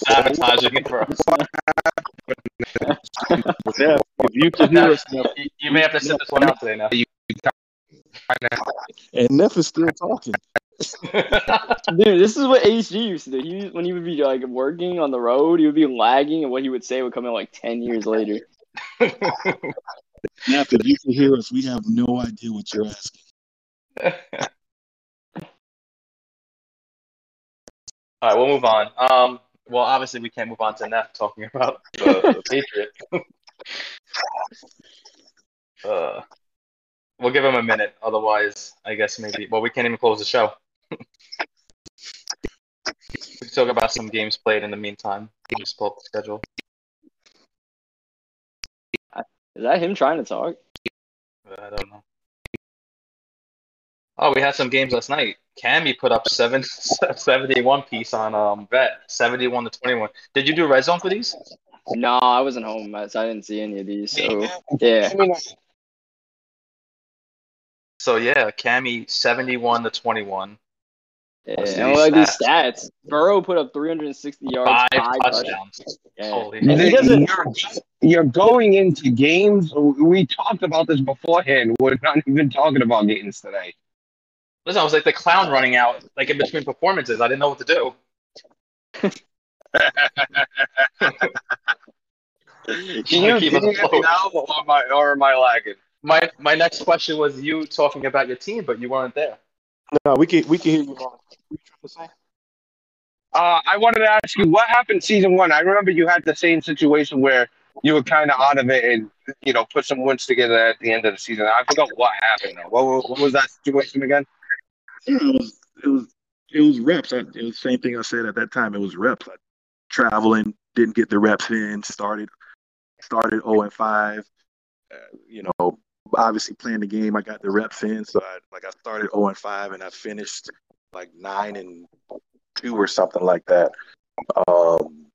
Speaker 2: Sabotaging it for us. <laughs>
Speaker 4: Neff, if you can hear us, Neff,
Speaker 2: You, you may have to sit this one out today now.
Speaker 4: and Neff is still talking. <laughs>
Speaker 3: Dude, this is what HG used to do. He when he would be like working on the road, he would be lagging, and what he would say would come in like ten years later. <laughs>
Speaker 4: Neff, if you can hear us, we have no idea what you're asking.
Speaker 2: All right, we'll move on. Um, well, obviously we can't move on to Neff talking about the, the Patriots. <laughs> uh, we'll give him a minute. Otherwise, I guess maybe. Well, we can't even close the show. <laughs> we can talk about some games played in the meantime. Just pull up the schedule.
Speaker 3: Is that him trying to talk?
Speaker 2: I don't know. Oh, we had some games last night. Cammy put up seven, <laughs> 71 piece on um vet, 71 to 21. Did you do red zone for these?
Speaker 3: No, I wasn't home, so I didn't see any of these. So yeah,
Speaker 2: So yeah, Cammy 71 to 21.
Speaker 3: yeah.
Speaker 2: Let's
Speaker 3: And
Speaker 2: these
Speaker 3: like these stats, Burrow put up 360 yards,
Speaker 2: Five
Speaker 3: five, touchdowns.
Speaker 2: touchdowns.
Speaker 3: Yeah.
Speaker 2: Holy
Speaker 3: And he doesn't-
Speaker 1: you're, you're going into games. We talked about this beforehand. We're not even talking about games today.
Speaker 2: Listen, I was like the clown running out, like in between performances. I didn't know what to do.
Speaker 1: Can <laughs> you
Speaker 2: to keep
Speaker 1: can
Speaker 2: us
Speaker 1: you
Speaker 2: afloat.
Speaker 1: now, or am I, or am I lagging?
Speaker 2: My my next question was you talking about your team, but you weren't there.
Speaker 4: No, we can we can hear you. Now. What you trying to say?
Speaker 1: Uh, I wanted to ask you what happened season one. I remember you had the same situation where you were kind of out of it and you know put some wins together at the end of the season. I forgot what happened. Though. What, what was that situation again?
Speaker 4: Yeah, it was it was it was reps. I, it was same thing I said at that time. It was reps. I, traveling, didn't get the reps in. Started started zero and five. Uh, you know, obviously playing the game, I got the reps in. So I like I started zero and five, and I finished like nine and two or something like that. Um,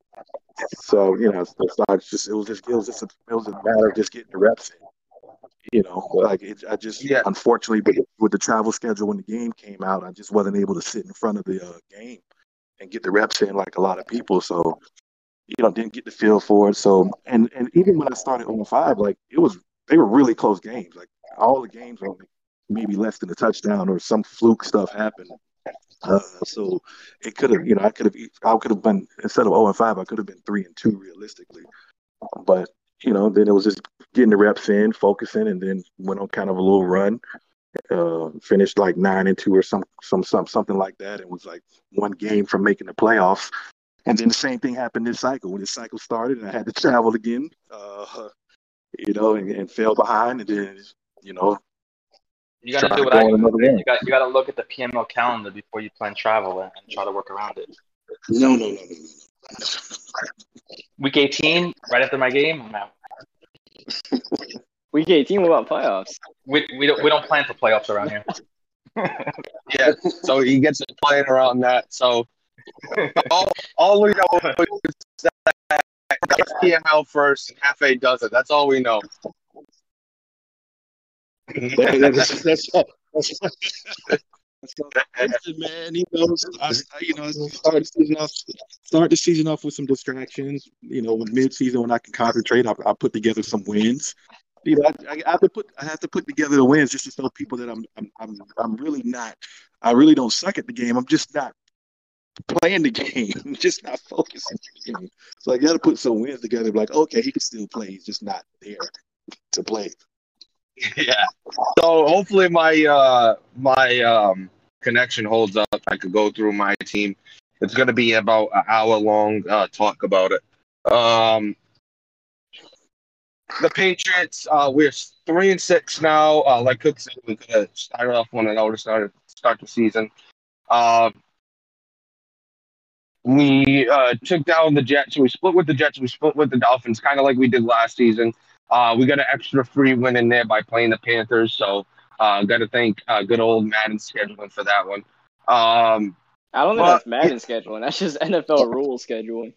Speaker 4: so you know, so I was just it was just it was just a, it was a matter of just getting the reps in. You know, like it, I just
Speaker 1: Yeah.
Speaker 4: unfortunately with, with the travel schedule when the game came out, I just wasn't able to sit in front of the uh, game and get the reps in like a lot of people. So you know, didn't get the feel for it. So and and even when I started on five, like it was they were really close games. Like all the games were maybe less than a touchdown or some fluke stuff happened. Uh, so it could have, you know, I could have, I could have been instead of zero and five, I could have been three and two realistically. But you know, then it was just getting the reps in, focusing, and then went on kind of a little run. Uh, finished like nine and two or some some some something like that, and was like one game from making the playoffs. And then the same thing happened this cycle. When this cycle started, and I had to <laughs> travel again, uh, you know, and, and fell behind, and then you know,
Speaker 2: You got to
Speaker 4: Try
Speaker 2: do
Speaker 4: to
Speaker 2: what
Speaker 4: go
Speaker 2: I do. You got you got to look at the PML calendar before you plan travel and, and try to work around it.
Speaker 4: no, no, no, no, no.
Speaker 2: Week 18, right after my game, I'm out.
Speaker 3: Week 18, what about playoffs?
Speaker 2: We, we don't we don't plan for playoffs around here. <laughs>
Speaker 1: Yeah. So he gets to playing around that. So all, all we know is that PML first, Cafe does it. That's all we know.
Speaker 4: That- that's, that's, that's, man. He knows. I, you know, start the season off. Start the season off with some distractions. You know, when mid-season when I can concentrate, I, I put together some wins. You know, I, I have to put I have to put together the wins just to show people that I'm I'm I'm I'm really not. I really don't suck at the game. I'm just not playing the game. <laughs> I'm just not focusing the game. So I got to put some wins together. Like, okay, he can still play. He's just not there to play. <laughs>
Speaker 1: yeah. So hopefully my uh my um connection holds up. I could go through my team. It's gonna be about an hour long uh, talk about it. Um the Patriots, uh we're three and six now. Uh like Cook said, we could have started off one and zero to start start the season. Um we uh, took down the Jets. We split with the Jets. We split with the Dolphins, kind of like we did last season. Uh, we got an extra free win in there by playing the Panthers. So uh, got to thank uh, good old Madden scheduling for that one. Um,
Speaker 3: I don't think
Speaker 1: Well,
Speaker 3: that's Madden scheduling. That's just NFL <laughs> rule scheduling.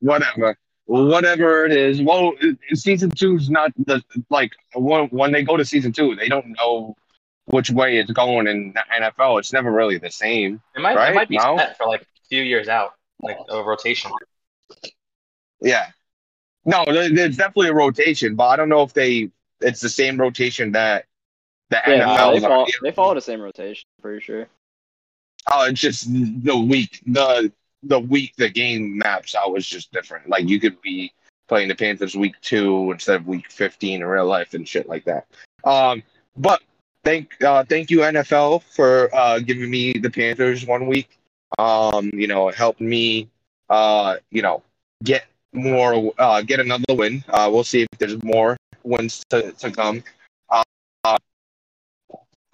Speaker 1: whatever, whatever it is. Well, season two is not the like when when they go to season two, they don't know which way it's going in the NFL. It's never really the same.
Speaker 2: It might
Speaker 1: Right?
Speaker 2: it might be
Speaker 1: No?
Speaker 2: set for like a few years out, like a rotation.
Speaker 1: Yeah. No, there- there's definitely a rotation, but I don't know if they it's the same rotation that the
Speaker 3: Yeah,
Speaker 1: NFL.
Speaker 3: they, follow, they follow the same rotation. Pretty sure.
Speaker 1: Oh, it's just the week the the week the game maps out was just different. Like you could be playing the Panthers week two instead of week fifteen in real life and shit like that. Um, but thank uh, thank you NFL for uh, giving me the Panthers one week. Um, you know, it helped me uh, you know get more uh, get another win. Uh, we'll see if there's more wins to, to come. Uh,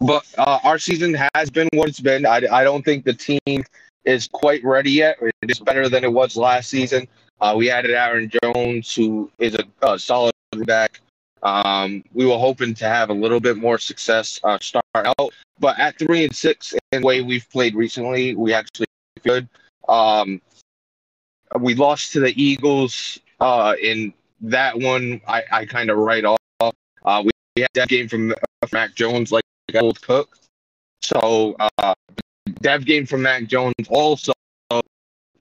Speaker 1: but uh, our season has been what it's been. I, I don't think the team is quite ready yet. It is better than it was last season. Uh, we added Aaron Jones, who is a, a solid back. Um, we were hoping to have a little bit more success uh, start out, but at three and six, in the way we've played recently, we actually good. Um, we lost to the Eagles uh, in that one. I, I kind of write off. Uh, we, we had that game from uh, Mac Jones, like old Cook. So uh, that game from Mac Jones also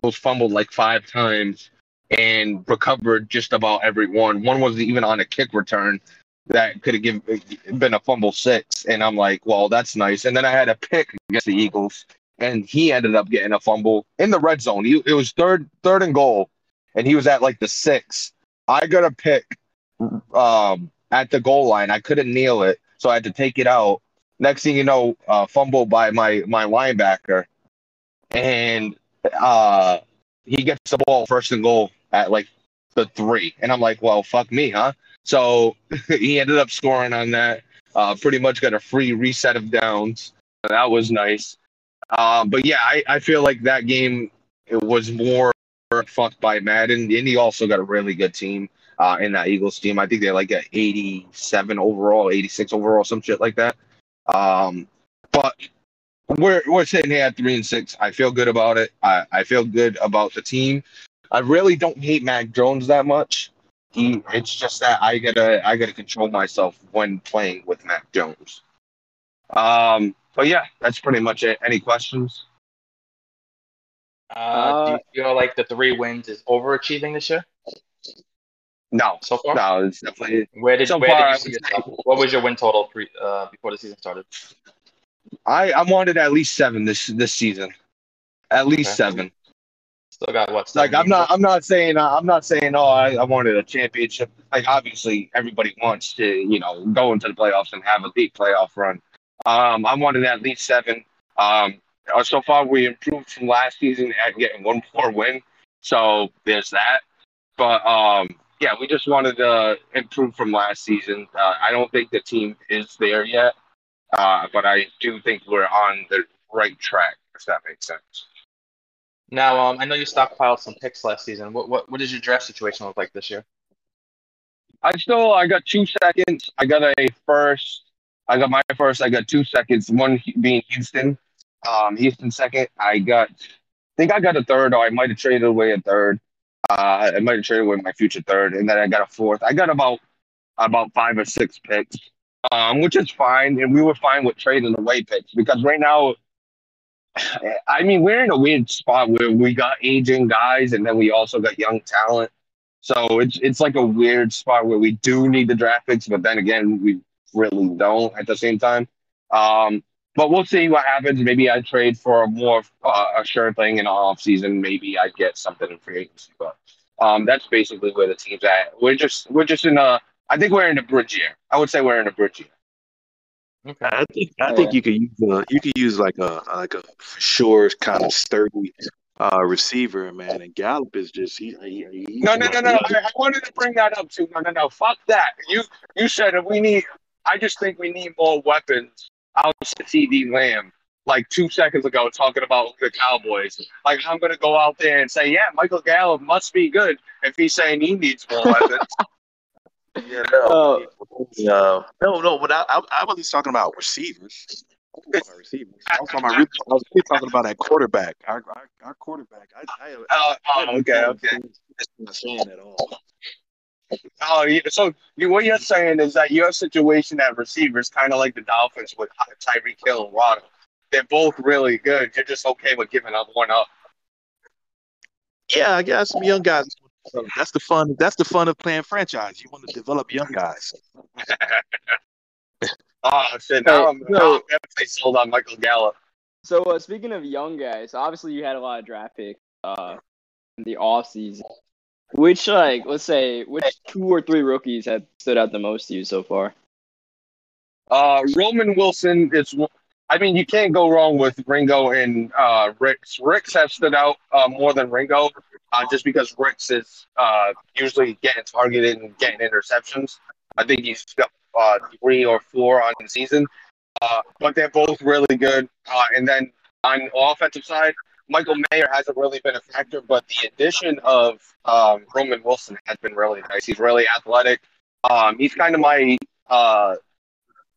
Speaker 1: was fumbled like five times and recovered just about every one. One wasn't even on a kick return that could have given been a fumble six. And I'm like, well, that's nice. And then I had a pick against the Eagles, and he ended up getting a fumble in the red zone. He, it was third third and goal, and he was at like the six. I got a pick um, at the goal line. I couldn't kneel it, so I had to take it out. Next thing you know, uh, fumble by my my linebacker, and uh, he gets the ball first and goal at like the three, and I'm like, well, fuck me, huh? So <laughs> he ended up scoring on that. Uh, pretty much got a free reset of downs. That was nice. Um, but yeah, I, I feel like that game it was more fucked by Madden, and he also got a really good team uh, in that Eagles team. I think they like at 87 overall, 86 overall, some shit like that. Um, but we're we're sitting here at three and six. I feel good about it. I, I feel good about the team. I really don't hate Mac Jones that much. He it's just that I gotta I gotta control myself when playing with Mac Jones. Um, but yeah, that's pretty much it. Any questions?
Speaker 2: Uh, do you feel like the three wins is overachieving this year
Speaker 1: No,
Speaker 2: so far?
Speaker 1: no, it's definitely.
Speaker 2: Where did
Speaker 1: So
Speaker 2: where
Speaker 1: far,
Speaker 2: did you see yourself? What was your win total pre uh, before the season started?
Speaker 1: I I wanted at least seven this this season, at least
Speaker 2: Okay.
Speaker 1: seven.
Speaker 2: Still got what?
Speaker 1: Like I'm not? I'm not saying uh, I'm not saying oh I, I wanted a championship. Like obviously everybody wants to you know go into the playoffs and have a deep playoff run. Um, I wanted at least seven. Um, uh, so far we improved from last season at getting one more win. So there's that. But um, yeah, we just wanted to improve from last season. Uh, I don't think the team is there yet, uh, but I do think we're on the right track. If that makes sense.
Speaker 2: Now, um, I know you stockpiled some picks last season. What what what does your draft situation look like this year?
Speaker 1: I still I got two seconds. I got a first. I got my first. I got two seconds. One being Houston. Um, Houston second. I got. I think I got a third, or I might have traded away a third. Uh, I might have traded away my future third, and then I got a fourth. I got about about five or six picks, um, which is fine, and we were fine with trading away picks because right now, <sighs> I mean, we're in a weird spot where we got aging guys, and then we also got young talent. So it's it's like a weird spot where we do need the draft picks, but then again, we really don't at the same time. Um, but we'll see what happens. Maybe I trade for a more uh, a sure thing in the off season. Maybe I get something in free agency. But um, that's basically where the team's at. We're just we're just in a. I think we're in a bridge year. I would say we're in a bridge year.
Speaker 2: Okay.
Speaker 4: I think I
Speaker 3: Oh,
Speaker 4: think
Speaker 3: yeah.
Speaker 4: you could use uh, you could use like a like a sure kind of sturdy uh, receiver, man. And Gallup is just he. he, he
Speaker 1: No, no, no, no. I, I wanted to bring that up too. No, no, no. Fuck that. You you said that we need. I just think we need more weapons outside CeeDee Lamb. like two seconds ago talking about the Cowboys. Like I'm gonna go out there and say, yeah, Michael Gallup must be good if he's saying he needs more weapons. <laughs>
Speaker 4: Yeah, no, uh, no, no. But I, I, I wasn't talking about receivers. I wasn't talking about receivers. I was talking about. I was talking about that quarterback. Our, our, our quarterback. I, I,
Speaker 1: Oh,
Speaker 4: I
Speaker 1: oh, okay, okay.
Speaker 4: That's not saying at all.
Speaker 1: Oh, yeah. So you, what you're saying is that your situation at receivers, kind of like the Dolphins with Tyreek Hill and Waddle, they're both really good. You're just okay with giving up one up.
Speaker 4: Yeah, I got some young guys. That's the fun. That's the fun of playing franchise. You want to develop young guys. <laughs>
Speaker 1: Oh shit! Now
Speaker 3: Hey,
Speaker 1: I'm,
Speaker 3: no.
Speaker 1: now I'm definitely sold on Michael Gallup.
Speaker 3: So uh, speaking of young guys, obviously you had a lot of draft picks uh, in the off season. Which like let's say which two or three rookies have stood out the most to you so far?
Speaker 1: Uh, Roman Wilson is. I mean, you can't go wrong with Ringo and uh, Ricks. Ricks have stood out uh, more than Ringo, uh, just because Ricks is uh, usually getting targeted and getting interceptions. I think he's got uh, three or four on the season, uh, but they're both really good. Uh, and then on the offensive side, Michael Mayer hasn't really been a factor, but the addition of um, Roman Wilson has been really nice. He's really athletic. Um, he's kind of my uh,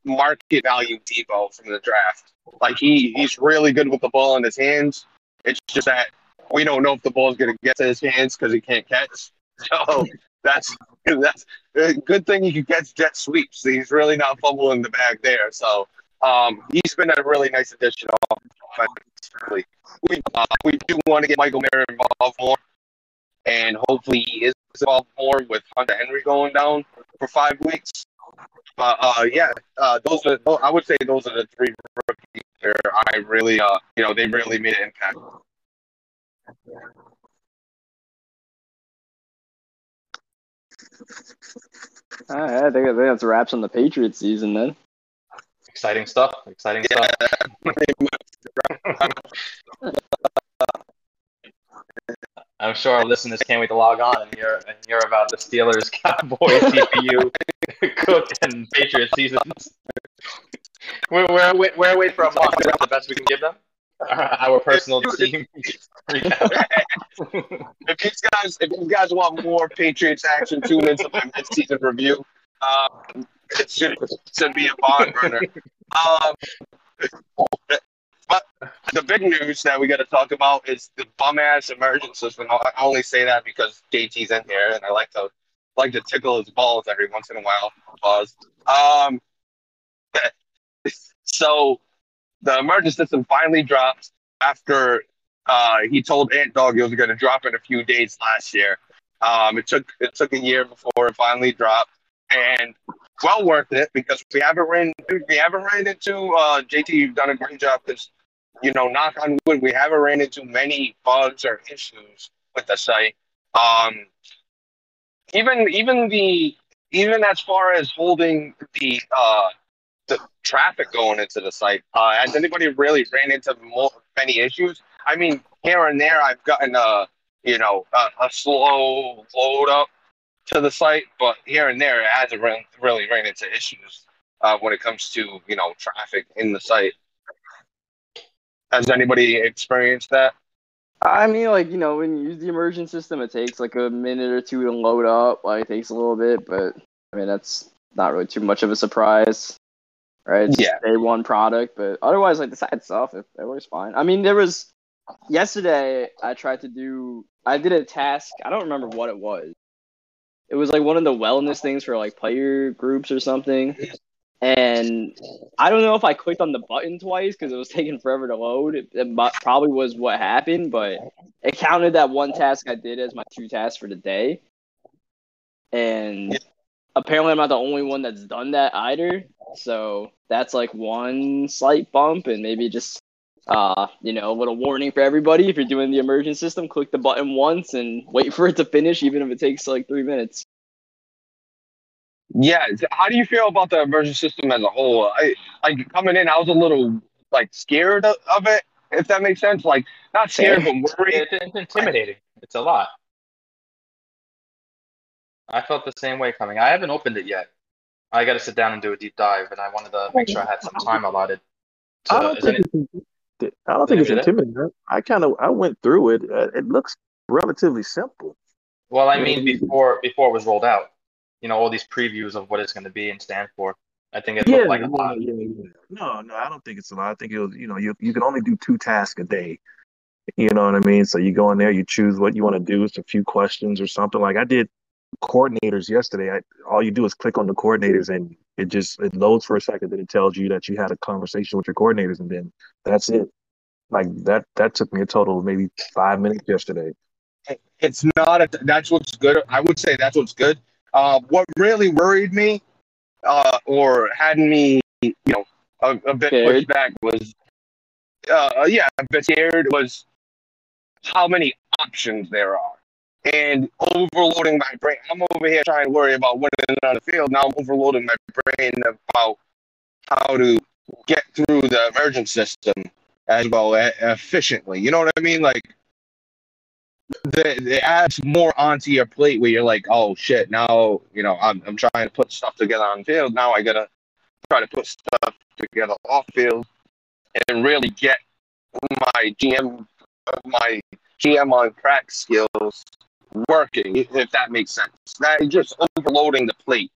Speaker 1: market value Deebo from the draft. Like he he's really good with the ball in his hands. It's just that we don't know if the ball's gonna get to his hands because he can't catch. <laughs> So that's that's a good thing he can catch jet sweeps. He's really not fumbling the bag there. So um, he's been a really nice addition We uh, we do want to get Michael Mayer involved more, and hopefully he is involved more with Hunter Henry going down for five weeks. But uh, yeah, uh, those are I would say those are the three rookies where I really uh you know they really made an impact.
Speaker 3: All right, I think, I think that's wraps on the Patriots season then.
Speaker 2: Exciting stuff. Exciting
Speaker 1: Yeah,
Speaker 2: stuff. <laughs> I'm sure our listeners can't wait to log on and hear and hear about the Steelers, <laughs> Cowboys, CPU, <laughs> Cook, and Patriots seasons. We're we're we're, we're away for a month. Is that the best we can give them? Our personal team.
Speaker 1: if you guys if you guys want more Patriots action, tune into my mid-season review. Um, it should be a barn burner. Um, but the big news that we got to talk about is the bum ass emergent system. I I only say that because JT's in here, and I like to like to tickle his balls every once in a while. Pause. Um, <laughs> so the emergency system finally dropped after uh, he told Ant Dog it was going to drop in a few days last year. Um, it took it took a year before it finally dropped, and well worth it because we haven't ran we haven't ran into uh, JT. You've done a great job because you know, knock on wood, we haven't ran into many bugs or issues with the site. Um, even even the even as far as holding the uh, the traffic going into the site, uh, has anybody really ran into more, many issues? I mean, here and there, I've gotten a you know a, a slow load up to the site, but here and there, it hasn't really, really ran into issues uh, when it comes to you know traffic in the site. Has anybody experienced that?
Speaker 3: I mean, like you know, when you use the immersion system, it takes like a minute or two to load up. Like it takes a little bit, but I mean that's not really too much of a surprise, right? It's
Speaker 1: Yeah.
Speaker 3: day one product, but otherwise, like the site itself, it, it works fine. I mean, there was yesterday. I tried to do. I did a task. I don't remember what it was. It was like one of the wellness things for like player groups or something. And I don't know if I clicked on the button twice because it was <laughs> taking forever to load. It, it probably was what happened, but it counted that one task I did as my two tasks for the day. And apparently, I'm not the only one that's done that either. So that's like one slight bump, and maybe just uh, you know, a little warning for everybody. If you're doing the immersion system, click the button once and wait for it to finish, even if it takes like three minutes.
Speaker 1: Yeah. How do you feel about the immersion system as a whole? I like coming in. I was a little like scared of, of it, if that makes sense. Like not scared, but worried.
Speaker 2: It's, it's intimidating. It's a lot. I felt the same way coming. I haven't opened it yet. I got to sit down and do a deep dive, and I wanted to make sure I had some time allotted.
Speaker 4: I don't
Speaker 2: is any,
Speaker 4: it's, I don't think it's
Speaker 2: Maybe that-
Speaker 4: intimidating. I kind of I went through it. Uh, It looks relatively simple.
Speaker 2: Well, I mean, before before it was rolled out, you know, all these previews of what it's going to be and stand for. I think it looked like a lot.
Speaker 4: yeah, yeah. No, no, I don't think it's a lot. I think it was, you know, you you can only do two tasks a day. You know what I mean? So you go in there, you choose what you want to do. It's a few questions or something. Like I did coordinators yesterday. I, all you do is click on the coordinators and it just it loads for a second, then it tells you that you had a conversation with your coordinators, and then that's it. Like that that took me a total of maybe five minutes yesterday.
Speaker 1: It's not. A, that's what's good. I would say that's what's good. Uh, what really worried me, uh, or had me, you know, a, a bit
Speaker 3: Scared?
Speaker 1: pushed back was, uh, yeah, a bit scared was how many options there are, and overloading my brain. I'm over here trying to worry about winning on the field. Now I'm overloading my brain about how to get through the emergent system as well efficiently. You know what I mean? Like the, adds more onto your plate where you're like, oh shit, now you know I'm I'm trying to put stuff together on field. Now I gotta try to put stuff together off field and really get my GM my GM on crack skills working, if that makes sense. That just overloading the plate,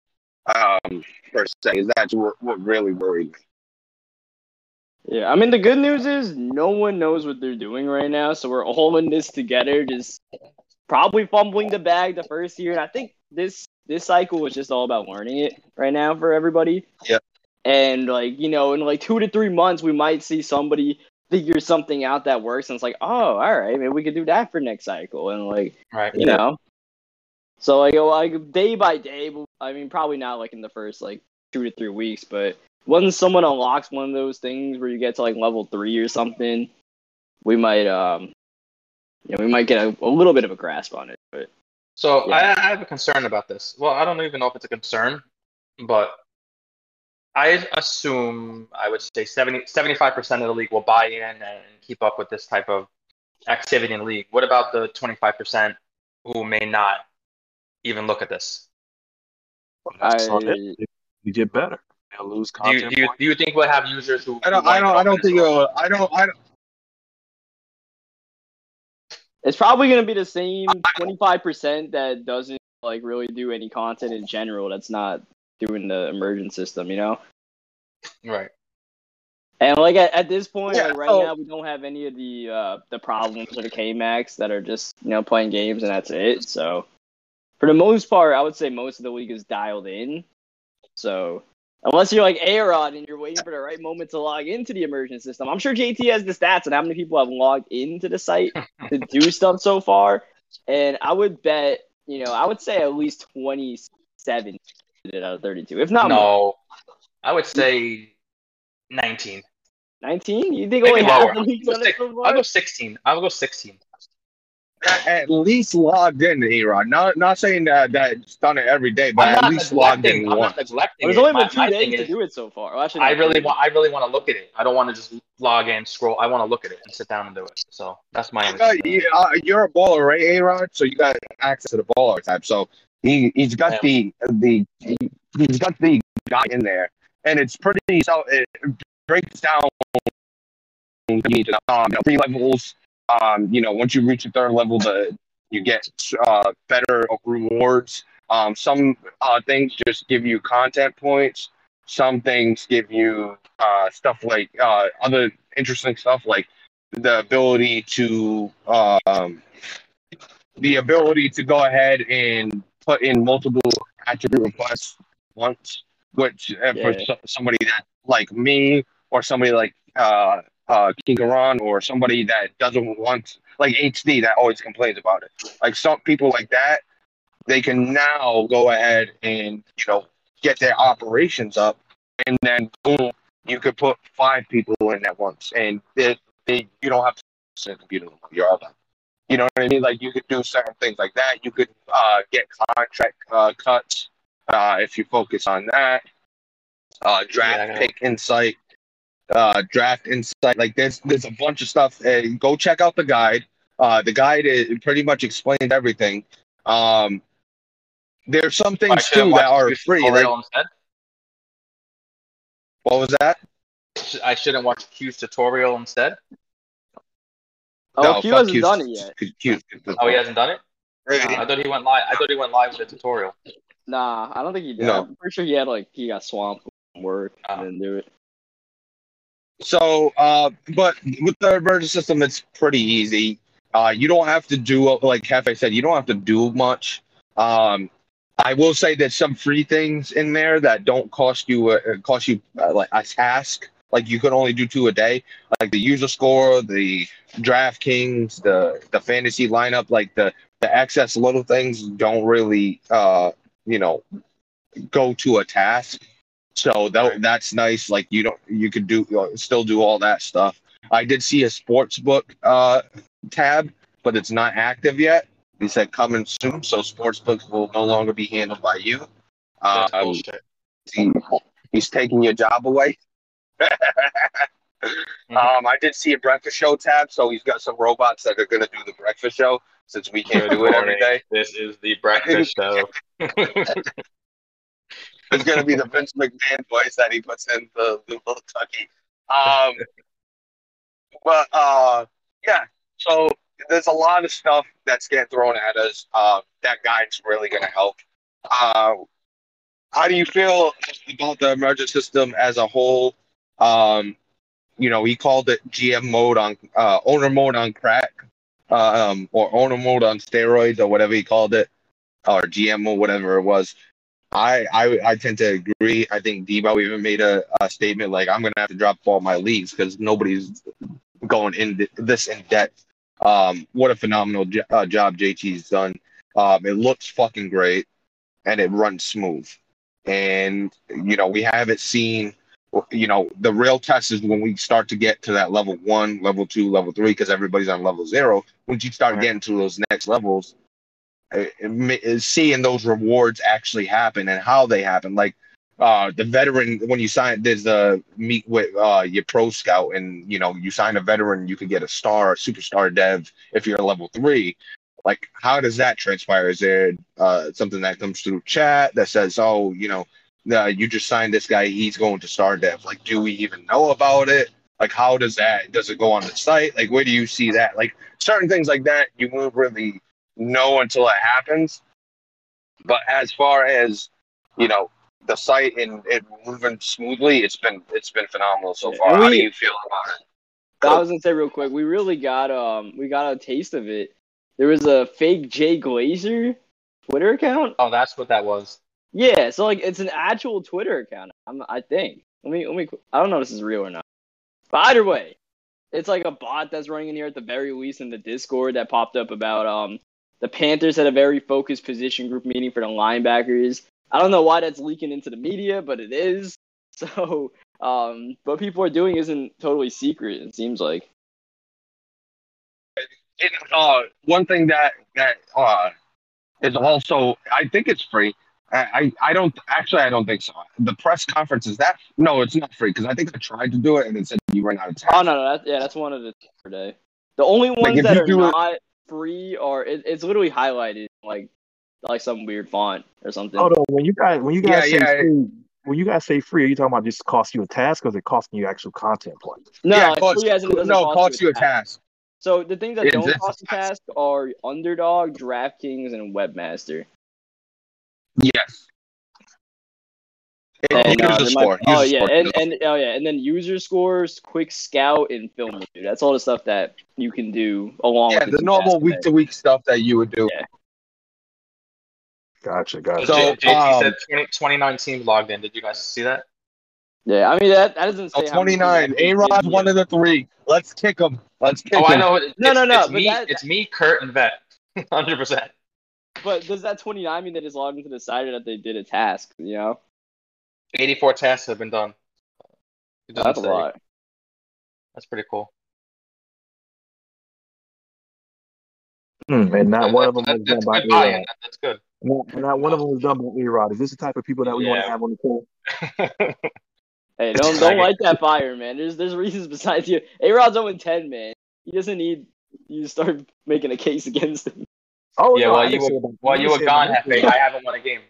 Speaker 1: um, per se. That's what, what really worried me.
Speaker 3: Yeah, I mean the good news is no one knows what they're doing right now, so we're all in this together, just probably fumbling the bag the first year. And I think this this cycle was just all about learning it right now for everybody.
Speaker 1: Yeah.
Speaker 3: And like, you know, in like two to three months we might see somebody figure something out that works and it's like, oh, all right, maybe we could do that for next cycle. And like,
Speaker 2: Right.
Speaker 3: you know. So like, like day by day, I mean, probably not like in the first like two to three weeks, but once someone unlocks one of those things where you get to like level three or something, we might um, you know, we might get a, a little bit of a grasp on it. But
Speaker 2: So
Speaker 3: Yeah.
Speaker 2: I, I have a concern about this. Well, I don't even know if it's a concern, but I assume I would say 70, 75% of the league will buy in and keep up with this type of activity in the league. What about the 25% who may not even look at this?
Speaker 4: That's
Speaker 3: I-
Speaker 4: You get better. They'll lose
Speaker 2: Do you, do you, do you think we'll have users who?
Speaker 1: I don't.
Speaker 2: who
Speaker 1: I don't. I don't think.
Speaker 2: or-
Speaker 1: It'll, I don't. I don't.
Speaker 3: it's probably gonna be the same twenty five percent that doesn't like really do any content in general. That's not doing the emergent system, you know.
Speaker 2: Right.
Speaker 3: And like at, at this point,
Speaker 1: Yeah,
Speaker 3: like right
Speaker 1: so-
Speaker 3: now, we don't have any of the uh, the problems or the K Max that are just you know playing games and that's it. So for the most part, I would say most of the league is dialed in. So unless you're like Aaron and you're waiting for the right moment to log into the immersion system, I'm sure JT has the stats on how many people have logged into the site <laughs> to do stuff so far. And I would bet, you know, I would say at least 27 did it out of 32, if not more.
Speaker 2: No, I would say 19.
Speaker 3: 19? You think
Speaker 2: Maybe
Speaker 3: only half
Speaker 2: lower.
Speaker 3: the league's
Speaker 2: I'll
Speaker 3: it
Speaker 2: go
Speaker 3: so
Speaker 2: I'll go 16. I'll go 16.
Speaker 1: At, at least logged in, Erod. Not not saying that that it's done it every day, but
Speaker 2: I'm
Speaker 1: at least logged in
Speaker 2: I'm
Speaker 1: once.
Speaker 2: not neglecting.
Speaker 3: There's only been two
Speaker 2: my
Speaker 3: days to
Speaker 2: is,
Speaker 3: do it so far. Well, actually,
Speaker 2: I really want. I really want to look at it. I don't want to just log in, scroll. I want to look at it and sit down and do it. So that's my.
Speaker 1: You got- you- uh, you're a baller, right, Erod? So you got access to the baller type. So he he's got the the he's got the guy in there, and it's pretty. So it breaks down. You need to know, um, you know, three levels. Um, you know, once you reach the third level, the you get uh, better rewards. Um, some uh, things just give you content points. Some things give you uh, stuff like uh, other interesting stuff like the ability to um, the ability to go ahead and put in multiple attribute requests once, which uh, for so- somebody that like me or somebody like uh, uh, King or somebody that doesn't want like HD that always complains about it. Like some people like that, they can now go ahead and you know get their operations up, and then boom, you could put five people in at once, and it, they, you don't have to at computer. You're all done. You know what I mean? Like you could do certain things like that. You could uh, get contract uh, cuts uh, if you focus on that. Uh, draft
Speaker 2: Yeah,
Speaker 1: pick insight, uh, draft insight. Like there's there's a bunch of stuff. Uh, go check out the guide. Uh, the guide is, pretty much explains everything. Um, there's some things too that are free. Like, what was that?
Speaker 2: I shouldn't watch Q's tutorial instead.
Speaker 3: Oh,
Speaker 1: No,
Speaker 3: Q hasn't
Speaker 1: Q's-
Speaker 3: done it yet.
Speaker 1: Q's-
Speaker 2: Oh, he hasn't done it.
Speaker 1: Q's-
Speaker 2: I thought he went live. I thought he went live with the tutorial.
Speaker 3: Nah, I don't think he did.
Speaker 1: No.
Speaker 3: I'm pretty sure he had like he got swamped with work
Speaker 2: Oh.
Speaker 3: and didn't do it.
Speaker 1: So, uh, but with the emergency system, it's pretty easy. Uh, you don't have to do like Cafe said. You don't have to do much. Um, I will say there's some free things in there that don't cost you uh, cost you uh, like a task. Like you could only do two a day, like the user score, the DraftKings, the the fantasy lineup, like the the excess little things don't really uh you know go to a task. So that that's nice. Like you don't you could do uh, still do all that stuff. I did see a sports book uh tab, but it's not active yet. He said coming soon, so sports books will no longer be handled by you. He, he's taking your job away. <laughs> um, I did see a breakfast show tab, so he's got some robots that are going to do the breakfast show since we can't do it every day.
Speaker 2: This is the breakfast <laughs> show.
Speaker 1: It's going to be the Vince McMahon voice that he puts in the, the little Tucky. Um, <laughs> but uh, yeah, so there's a lot of stuff that's getting thrown at us. Uh, that guide's really going to help. Uh, how do you feel about the emergent system as a whole? Um, you know, he called it GM mode on uh, owner mode on crack, um, or owner mode on steroids, or whatever he called it, or GM mode, whatever it was. I, I I tend to agree. I think Debo even made a, a statement like, "I'm gonna have to drop all my leagues because nobody's going in th- this in depth." Um, what a phenomenal uh, job JT's done. Um, it looks fucking great, and it runs smooth. And you know, we haven't seen. You know, the real test is when we start to get to that level one, level two, level three, because everybody's on level zero. Once you start
Speaker 2: Right.
Speaker 1: getting to those next levels, uh, uh, seeing those rewards actually happen and how they happen. Like uh, the veteran, when you sign, there's a meet with uh, your pro scout, and you know you sign a veteran, you could get a star, a superstar dev if you're a level three. Like, how does that transpire? Is there uh, something that comes through chat that says, "Oh, you know, uh, you just signed this guy, he's going to star dev"? Like, do we even know about it? Like, how does that? Does it go on the site? Like, where do you see that? Like, certain things like that, you won't really know until it happens. But as far as you know, the site and it moving smoothly, it's been it's been phenomenal so far.
Speaker 3: and
Speaker 1: How do you feel about it?
Speaker 3: I was gonna say real quick, we really got um we got a taste of it. There was a fake Jay Glazer Twitter account.
Speaker 2: oh, that's what that was.
Speaker 3: Yeah, so like it's an actual Twitter account. I'm, I think. Let me let me. I don't know if this is real or not. But either way, it's like a bot that's running in here at the very least in the Discord that popped up about um the Panthers had a very focused position group meeting for the linebackers. I don't know why that's leaking into the media, but it is. <laughs> So um, what people are doing isn't totally secret. It seems like.
Speaker 1: it, uh, one thing that that uh, is also, I think it's free. I, I I don't actually I don't think so. The press conference is that no, it's not free because I think I tried to do it and it said you ran out of time.
Speaker 3: Oh no, no, that, yeah, that's one of the per day. The only ones
Speaker 1: if
Speaker 3: that are
Speaker 1: do it-
Speaker 3: not free are it, it's literally highlighted like like some weird font or something.
Speaker 4: Hold on, when you guys when you guys
Speaker 1: Yeah,
Speaker 4: say
Speaker 1: yeah.
Speaker 4: free, when you guys say free, are you talking about just cost you a task or is it costing you actual content points?
Speaker 3: no,
Speaker 1: yeah,
Speaker 3: like,
Speaker 1: cost,
Speaker 3: free as it
Speaker 1: no,
Speaker 3: cost,
Speaker 1: cost you a
Speaker 3: task.
Speaker 1: task.
Speaker 3: So the things that
Speaker 1: It's-
Speaker 3: don't
Speaker 1: it's a
Speaker 3: cost a
Speaker 1: task.
Speaker 3: task are Underdog, DraftKings, and Webmaster.
Speaker 1: Yes.
Speaker 3: And,
Speaker 1: user
Speaker 3: there might-
Speaker 1: score.
Speaker 3: oh yeah,
Speaker 1: score.
Speaker 3: and, and oh yeah, and then user scores, quick scout, and film review. That's all the stuff that you can do along
Speaker 1: yeah,
Speaker 3: with
Speaker 1: the normal week to week stuff that you would do.
Speaker 3: Yeah.
Speaker 4: Gotcha, gotcha.
Speaker 1: So,
Speaker 2: J- JT
Speaker 1: um,
Speaker 2: said 20, 29 teams logged in. Did you guys see that?
Speaker 3: Yeah, I mean that that doesn't say
Speaker 1: Oh, 29. A Rod's one of the three. Let's kick him. Let's kick
Speaker 2: Oh,
Speaker 1: him.
Speaker 2: I know. It's,
Speaker 3: No, no, no,
Speaker 2: It's
Speaker 3: but
Speaker 2: me.
Speaker 3: that-
Speaker 2: It's me, Kurt, and Vet. <laughs> Hundred percent.
Speaker 3: But does that 29 mean they just logged into the site or that they did a task? You know,
Speaker 2: Eighty-four tasks have been done. It doesn't
Speaker 3: that's a lot.
Speaker 2: That's pretty cool.
Speaker 4: Hmm, and not one of them
Speaker 2: That-
Speaker 4: was done
Speaker 2: that's
Speaker 4: by
Speaker 2: good.
Speaker 4: A-Rod.
Speaker 2: That- That's good.
Speaker 4: Not, not one of them was done by A-Rod. Is this the type of people that we want to have on the team? <laughs>
Speaker 3: Hey, don't don't light that fire, man. There's there's reasons <laughs> besides you. A Rod's 0 10, man. He doesn't need you to start <laughs> making a case against him.
Speaker 4: Oh,
Speaker 2: yeah,
Speaker 4: no,
Speaker 2: while you were
Speaker 4: say about- I
Speaker 2: while you were gone, Hefe, I haven't won a game.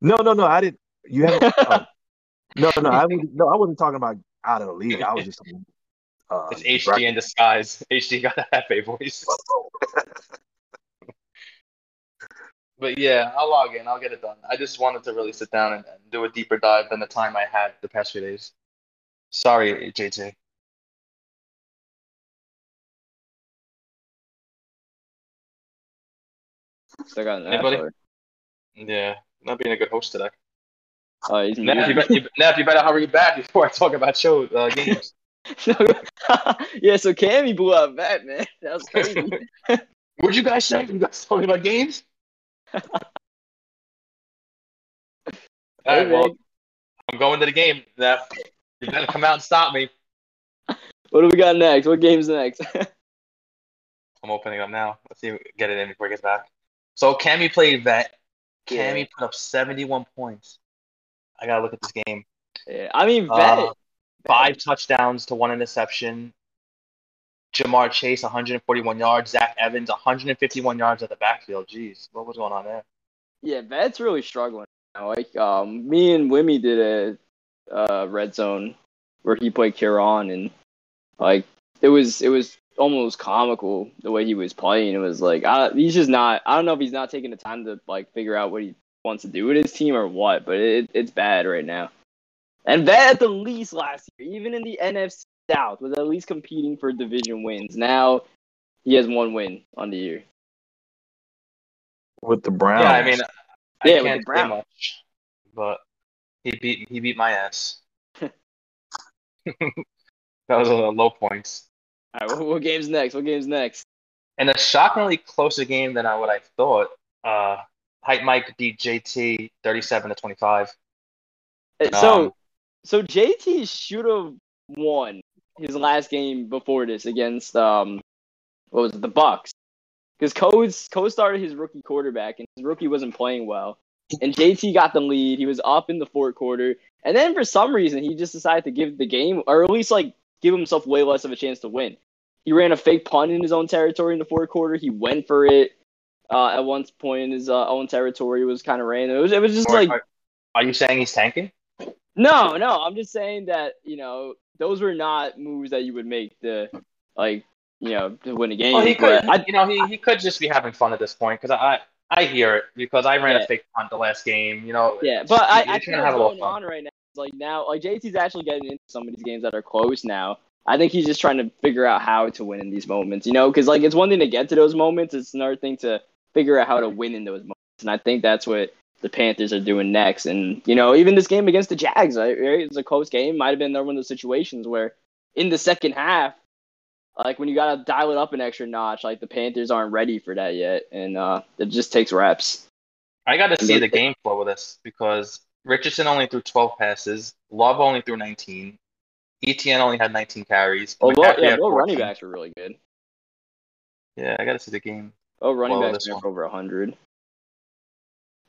Speaker 4: No, no, no. I didn't. You haven't. <laughs> oh. No, no, I was, no, I wasn't talking about out of the league. I was just uh,
Speaker 2: It's HD in disguise. <laughs> HD got a Hefe voice. <laughs> But yeah, I'll log in. I'll get it done. I just wanted to really sit down and, and do a deeper dive than the time I had the past few days. Sorry, JT.
Speaker 3: Still got an
Speaker 2: Anybody?
Speaker 3: Ashler.
Speaker 2: Yeah, not being a good host today.
Speaker 3: Oh, he's
Speaker 2: Neff, you, bet, you, Neff, you better hurry back before I talk about show uh, <laughs> games. <laughs>
Speaker 3: yeah, so Cammy blew out vet, man. <laughs> That was crazy.
Speaker 2: What'd you guys say? You guys talking about games? All right, well. I'm going to the game, Neff. You better come out and stop me.
Speaker 3: What do we got next? What game's next?
Speaker 2: I'm opening up now. Let's see if we can get it in before he gets back. So Cammy played vet.
Speaker 3: Yeah.
Speaker 2: Cammy put up 71 points. I gotta look at this game.
Speaker 3: yeah, I mean, vet.
Speaker 2: Uh, five touchdowns to one interception. Ja'Marr Chase 141 yards. Zach Evans 151 yards at the backfield. Jeez, what was going on there?
Speaker 3: Yeah, Vet's really struggling. now. Like, um, me and Wimmy did a uh, red zone where he played Kieran, and like it was it was almost comical the way he was playing. It was like I, he's just not. I don't know if he's not taking the time to like figure out what he wants to do with his team or what, but it, it's bad right now. And bad at the least last year, even in the NFC South, was at least competing for division wins. Now he has one win on the year.
Speaker 4: with the Browns.
Speaker 2: Yeah, I mean, I
Speaker 3: Yeah, with
Speaker 2: can't
Speaker 3: the
Speaker 2: say
Speaker 3: Browns.
Speaker 2: much, but he beat he beat my ass. <laughs> <laughs> that was a low points.
Speaker 3: All right, what, what game's next? What game's next?
Speaker 2: And a shockingly closer game than I, what I thought. Uh, Hype Mike beat JT 37 to 25.
Speaker 3: Uh, So,
Speaker 2: Um,
Speaker 3: so JT should have won his last game before this against um, what was it, the Bucks? Because Codes Co started his rookie quarterback and his rookie wasn't playing well, and JT got the lead. He was up in the fourth quarter, and then for some reason he just decided to give the game, or at least like give himself way less of a chance to win. He ran a fake punt in his own territory in the fourth quarter. He went for it uh, at one point in his uh, own territory. It was kind of random. It was it was just
Speaker 2: Or-
Speaker 3: like
Speaker 2: are, are you saying he's tanking?
Speaker 3: no, no, I'm just saying that you know those were not moves that you would make to like you know to win a game.
Speaker 2: Well, he could,
Speaker 3: I,
Speaker 2: you know, he, he could just be having fun at this point because I I hear it because I ran
Speaker 3: Yeah.
Speaker 2: a fake punt the last game. You know,
Speaker 3: yeah, but I, I think what's
Speaker 2: have a little
Speaker 3: going
Speaker 2: fun.
Speaker 3: on right like now like JT's actually getting into some of these games that are close now. I think he's just trying to figure out how to win in these moments, you know, because like it's one thing to get to those moments, it's another thing to figure out how to win in those moments, and I think that's what the Panthers are doing next. And you know, even this game against the Jags, right? It's a close game. Might have been one of those situations where in the second half, like when you gotta dial it up an extra notch, like the Panthers aren't ready for that yet, and uh, it just takes reps.
Speaker 2: I got to see the game flow with this because Richardson only threw 12 passes, Love only threw 19, ETN only had 19 carries. Oh,
Speaker 3: yeah,
Speaker 2: had
Speaker 3: running backs were really good.
Speaker 2: Yeah, I got to see the game.
Speaker 3: Oh, running
Speaker 2: Well,
Speaker 3: backs were over hundred.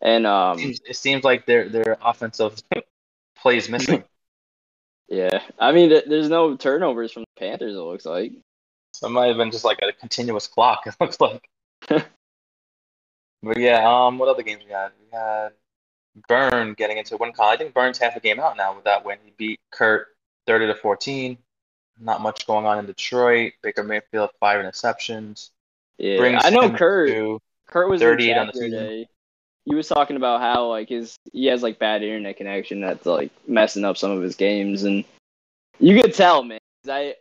Speaker 3: And um,
Speaker 2: Seems, it seems like their their offensive plays missing. <laughs>
Speaker 3: yeah, I mean, th- there's no turnovers from the Panthers. It looks like.
Speaker 2: So it might have been just like a continuous clock. <laughs> It looks like. <laughs> but yeah, um, what other games we had? We had Burn getting into win con. I think Burn's half a game out now with that win. He beat Kurt thirty to fourteen. Not much going on in Detroit. Baker Mayfield five interceptions.
Speaker 3: Yeah,
Speaker 2: Brings
Speaker 3: I know Kurt. Kurt was in
Speaker 2: 38 on the
Speaker 3: the
Speaker 2: season.
Speaker 3: day. He was talking about how like his he has like bad internet connection that's like messing up some of his games, and you could tell, man. I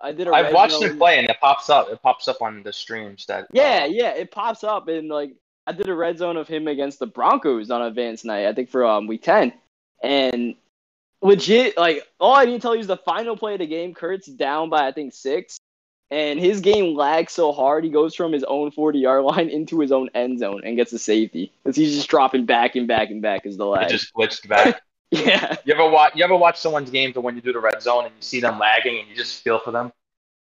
Speaker 3: I did a
Speaker 2: I've watched him play, and it pops up. It pops up on the streams that.
Speaker 3: Yeah,
Speaker 2: uh,
Speaker 3: yeah, it pops up and like I did a red zone of him against the Broncos on advanced night, I think for um week ten. And legit, like all I need to tell you is the final play of the game, Kurt's down by I think six. And his game lags so hard he goes from his own forty yard <laughs> line into his own end zone and gets a safety. Because he's just dropping back and back and back as the
Speaker 2: It
Speaker 3: lag.
Speaker 2: just glitched back. <laughs>
Speaker 3: yeah.
Speaker 2: you ever watch? You ever watch someone's game to when you do the red zone and you see them lagging and you just feel for them?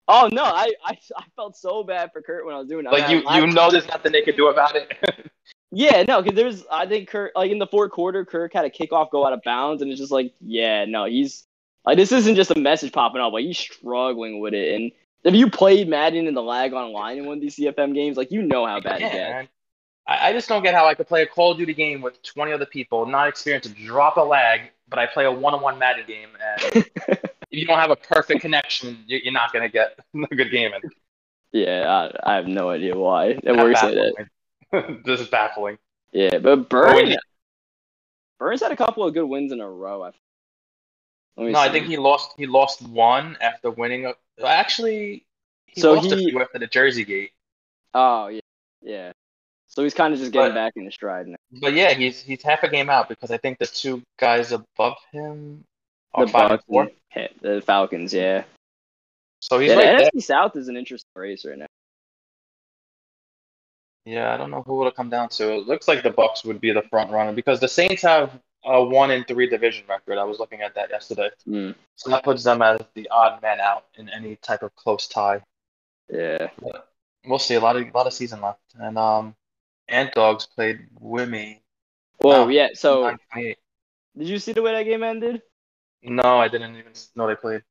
Speaker 3: Oh no, I, I I felt so bad for Kurt when I was doing it.
Speaker 2: Like
Speaker 3: I-
Speaker 2: you,
Speaker 3: I-
Speaker 2: you know, there's nothing they could do about it. <laughs>
Speaker 3: Yeah, no, because there's I think Kirk like in the fourth quarter, Kirk had a kickoff go out of bounds, and it's just like, yeah, no, he's like this isn't just a message popping up, like he's struggling with it. And if you played Madden in the lag online in one of these CFM games, like you know how bad it
Speaker 2: Yeah,
Speaker 3: gets.
Speaker 2: I, I just don't get how I could play a Call of Duty game with 20 other people, not experienced to drop a lag, but I play a one-on-one Madden game. And <laughs> you don't have a perfect connection, you- you're not gonna get <laughs> a good game in.
Speaker 3: Yeah, I, I have no idea why it works that. <laughs>
Speaker 2: This is baffling.
Speaker 3: Yeah, but Burns, oh,
Speaker 2: you-
Speaker 3: Burns had a couple of good wins in a row. I
Speaker 2: No, I think he lost. He lost one after winning. A, actually, he
Speaker 3: So
Speaker 2: lost a
Speaker 3: he-
Speaker 2: few after the Jersey gate.
Speaker 3: Oh yeah, yeah. So he's kind of just getting
Speaker 2: But-
Speaker 3: back in the stride now.
Speaker 2: But yeah, he's he's half a game out because I think the two guys above him
Speaker 3: The
Speaker 2: five and
Speaker 3: Bucks,
Speaker 2: four.
Speaker 3: and- yeah, the Falcons, yeah.
Speaker 2: So he's
Speaker 3: yeah,
Speaker 2: right
Speaker 3: the. NFC South is an interesting race right now.
Speaker 2: Yeah, I don't know who it'll come down to. It looks like the Bucks would be the front runner because the Saints have a one in three division record. I was looking at that yesterday,
Speaker 3: Mm,
Speaker 2: so that puts them as the odd man out in any type of close tie.
Speaker 3: yeah.
Speaker 2: We'll see. A lot of a lot of season left, and um, Ant Dogs played Wimmy.
Speaker 3: Well,
Speaker 2: Oh,
Speaker 3: yeah. So did you see the way that game ended?
Speaker 2: No, I didn't even know they played.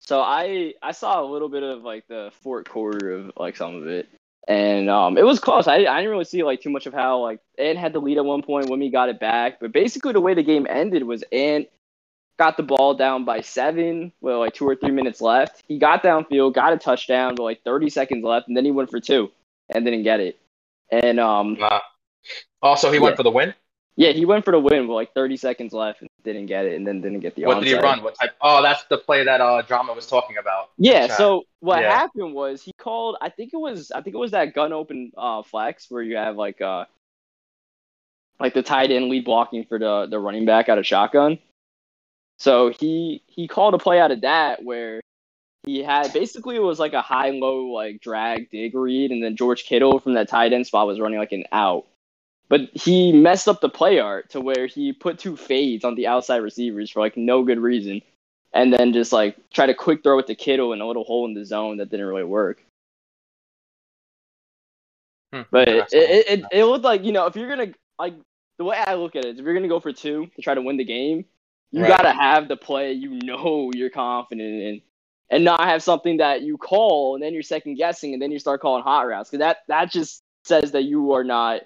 Speaker 3: So I I saw a little bit of like the fourth quarter of like some of it, and um it was close. I I didn't really see like too much of how like Ant had the lead at one point when we got it back, but basically the way the game ended was Ant got the ball down by seven with like two or three minutes left. He got downfield, got a touchdown with like thirty seconds left, and then he went for two and didn't get it. And um
Speaker 2: Uh, also, he went for the win.
Speaker 3: Yeah, he went for the win with like thirty seconds left and didn't get it, and then didn't get the
Speaker 2: What did he run? What type? Oh, that's the play that uh drama was talking about.
Speaker 3: Yeah, so what
Speaker 2: Yeah.
Speaker 3: happened was he called I think it was I think it was that gun open uh flex where you have like uh like the tight end lead blocking for the the running back out of shotgun. So he he called a play out of that where he had basically it was like a high low like drag dig read and then George Kittle from that tight end spot was running like an out. But he messed up the play art to where he put two fades on the outside receivers for like no good reason and then just like try to quick throw it to Kittle in a little hole in the zone that didn't really work.
Speaker 2: Hmm,
Speaker 3: But it, it, it, it looked like you know if you're gonna like the way I look at it is if you're gonna go for two to try to win the game, you
Speaker 2: Right.
Speaker 3: gotta have the play you know you're confident in, and not have something that you call and then you're second guessing and then you start calling hot routes because that that just says that you are not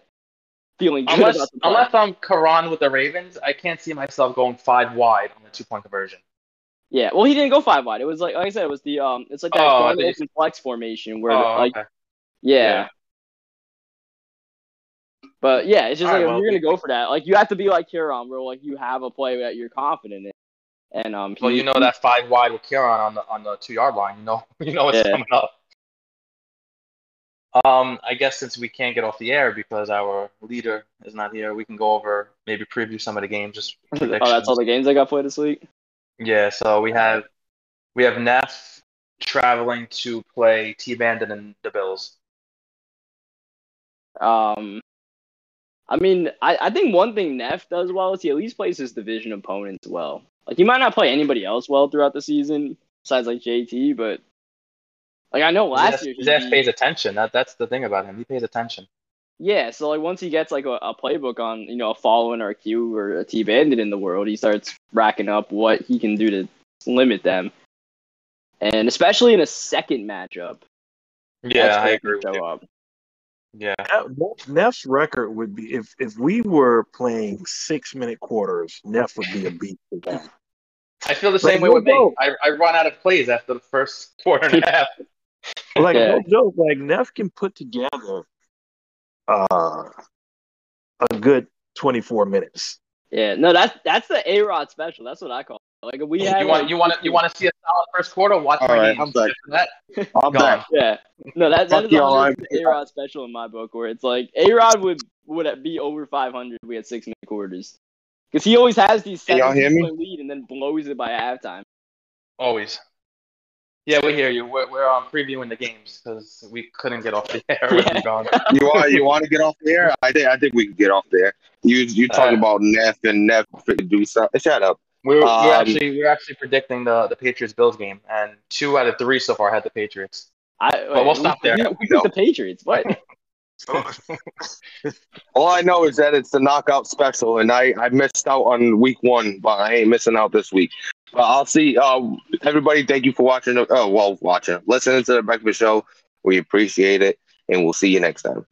Speaker 3: feeling
Speaker 2: unless unless I'm Karan with the Ravens, I can't see myself going five wide on the two point conversion.
Speaker 3: Yeah, well, he didn't go five wide. It was like, like I said, it was the um, it's like that
Speaker 2: Oh,
Speaker 3: open flex formation where
Speaker 2: Oh,
Speaker 3: like
Speaker 2: okay.
Speaker 3: yeah.
Speaker 2: Yeah.
Speaker 3: But yeah, it's just
Speaker 2: All
Speaker 3: like
Speaker 2: right,
Speaker 3: if
Speaker 2: well,
Speaker 3: you're gonna go for that, like you have to be like Huron, where like you have a play that you're confident in, and um,
Speaker 2: Well, you know that five wide with Kieran on the on the two yard line. You know, <laughs> you know what's
Speaker 3: Yeah.
Speaker 2: coming up. Um, I guess since we can't get off the air because our leader is not here, we can go over maybe preview some of the games. Just <laughs>
Speaker 3: oh, that's all the games I got played this week.
Speaker 2: Yeah, so we have we have Neff traveling to play T Bandit and the Bills.
Speaker 3: Um, I mean, I, I think one thing Neff does well is he at least plays his division opponents well. Like he might not play anybody else well throughout the season besides like JT, but like I know last
Speaker 2: Zef,
Speaker 3: year he
Speaker 2: Zef pays attention. That that's the thing about him. He pays attention.
Speaker 3: Yeah, so like once he gets like a, a playbook on you know a following or a Q or a T bandit in the world, he starts racking up what he can do to limit them, and especially in a second matchup.
Speaker 2: Yeah,
Speaker 3: that's
Speaker 2: I agree
Speaker 3: can
Speaker 2: with
Speaker 3: show
Speaker 2: you.
Speaker 3: up.
Speaker 2: Yeah,
Speaker 4: Neff's record would be if if we were playing six minute quarters, Neff would be a beat for that.
Speaker 2: I feel the
Speaker 4: Like,
Speaker 2: same way with me. I, I run out of plays after the first <laughs> quarter and a <laughs> half.
Speaker 4: Like
Speaker 3: Yeah.
Speaker 4: no joke, like Neff can put together uh a good twenty four minutes.
Speaker 3: Yeah, no, that's that's the A Rod special. That's what I call it. Like we had
Speaker 2: you want
Speaker 3: like,
Speaker 2: you want to you want to see a solid first quarter? Watch
Speaker 1: All
Speaker 2: my
Speaker 1: right,
Speaker 2: games.
Speaker 1: I'm back.
Speaker 2: That, <laughs>
Speaker 1: I'm
Speaker 2: Gone.
Speaker 1: back.
Speaker 3: Yeah, no, that that
Speaker 1: Fuck
Speaker 3: is
Speaker 1: y'all,
Speaker 3: a
Speaker 1: I'm-
Speaker 3: A Rod special in my book, where it's like A Rod would would be over five hundred. We had six minute quarters because he always has these
Speaker 1: Can
Speaker 3: seven
Speaker 1: hear me?
Speaker 3: point lead and then blows it by halftime.
Speaker 2: always. Yeah, we hear you. We're, we're um, previewing the games because we couldn't get off the <laughs> air
Speaker 3: Yeah.
Speaker 2: you gone.
Speaker 1: You want you want to get off there? I think I think we can get off there. You you talk
Speaker 2: Alright.
Speaker 1: about Neff and Neff to do something. Shut up.
Speaker 2: We're, we're
Speaker 1: Um,
Speaker 2: actually we're actually predicting the the Patriots Bills game, and two out of three so far had the Patriots.
Speaker 3: I,
Speaker 2: But we'll stop there.
Speaker 3: We, we beat the Patriots. What? <laughs>
Speaker 1: All I know is that it's the knockout special, and I, I missed out on week one, but I ain't missing out this week. But I'll see. Uh, everybody, thank you for watching. Oh, well, watching, listening to the breakfast show. We appreciate it, and we'll see you next time.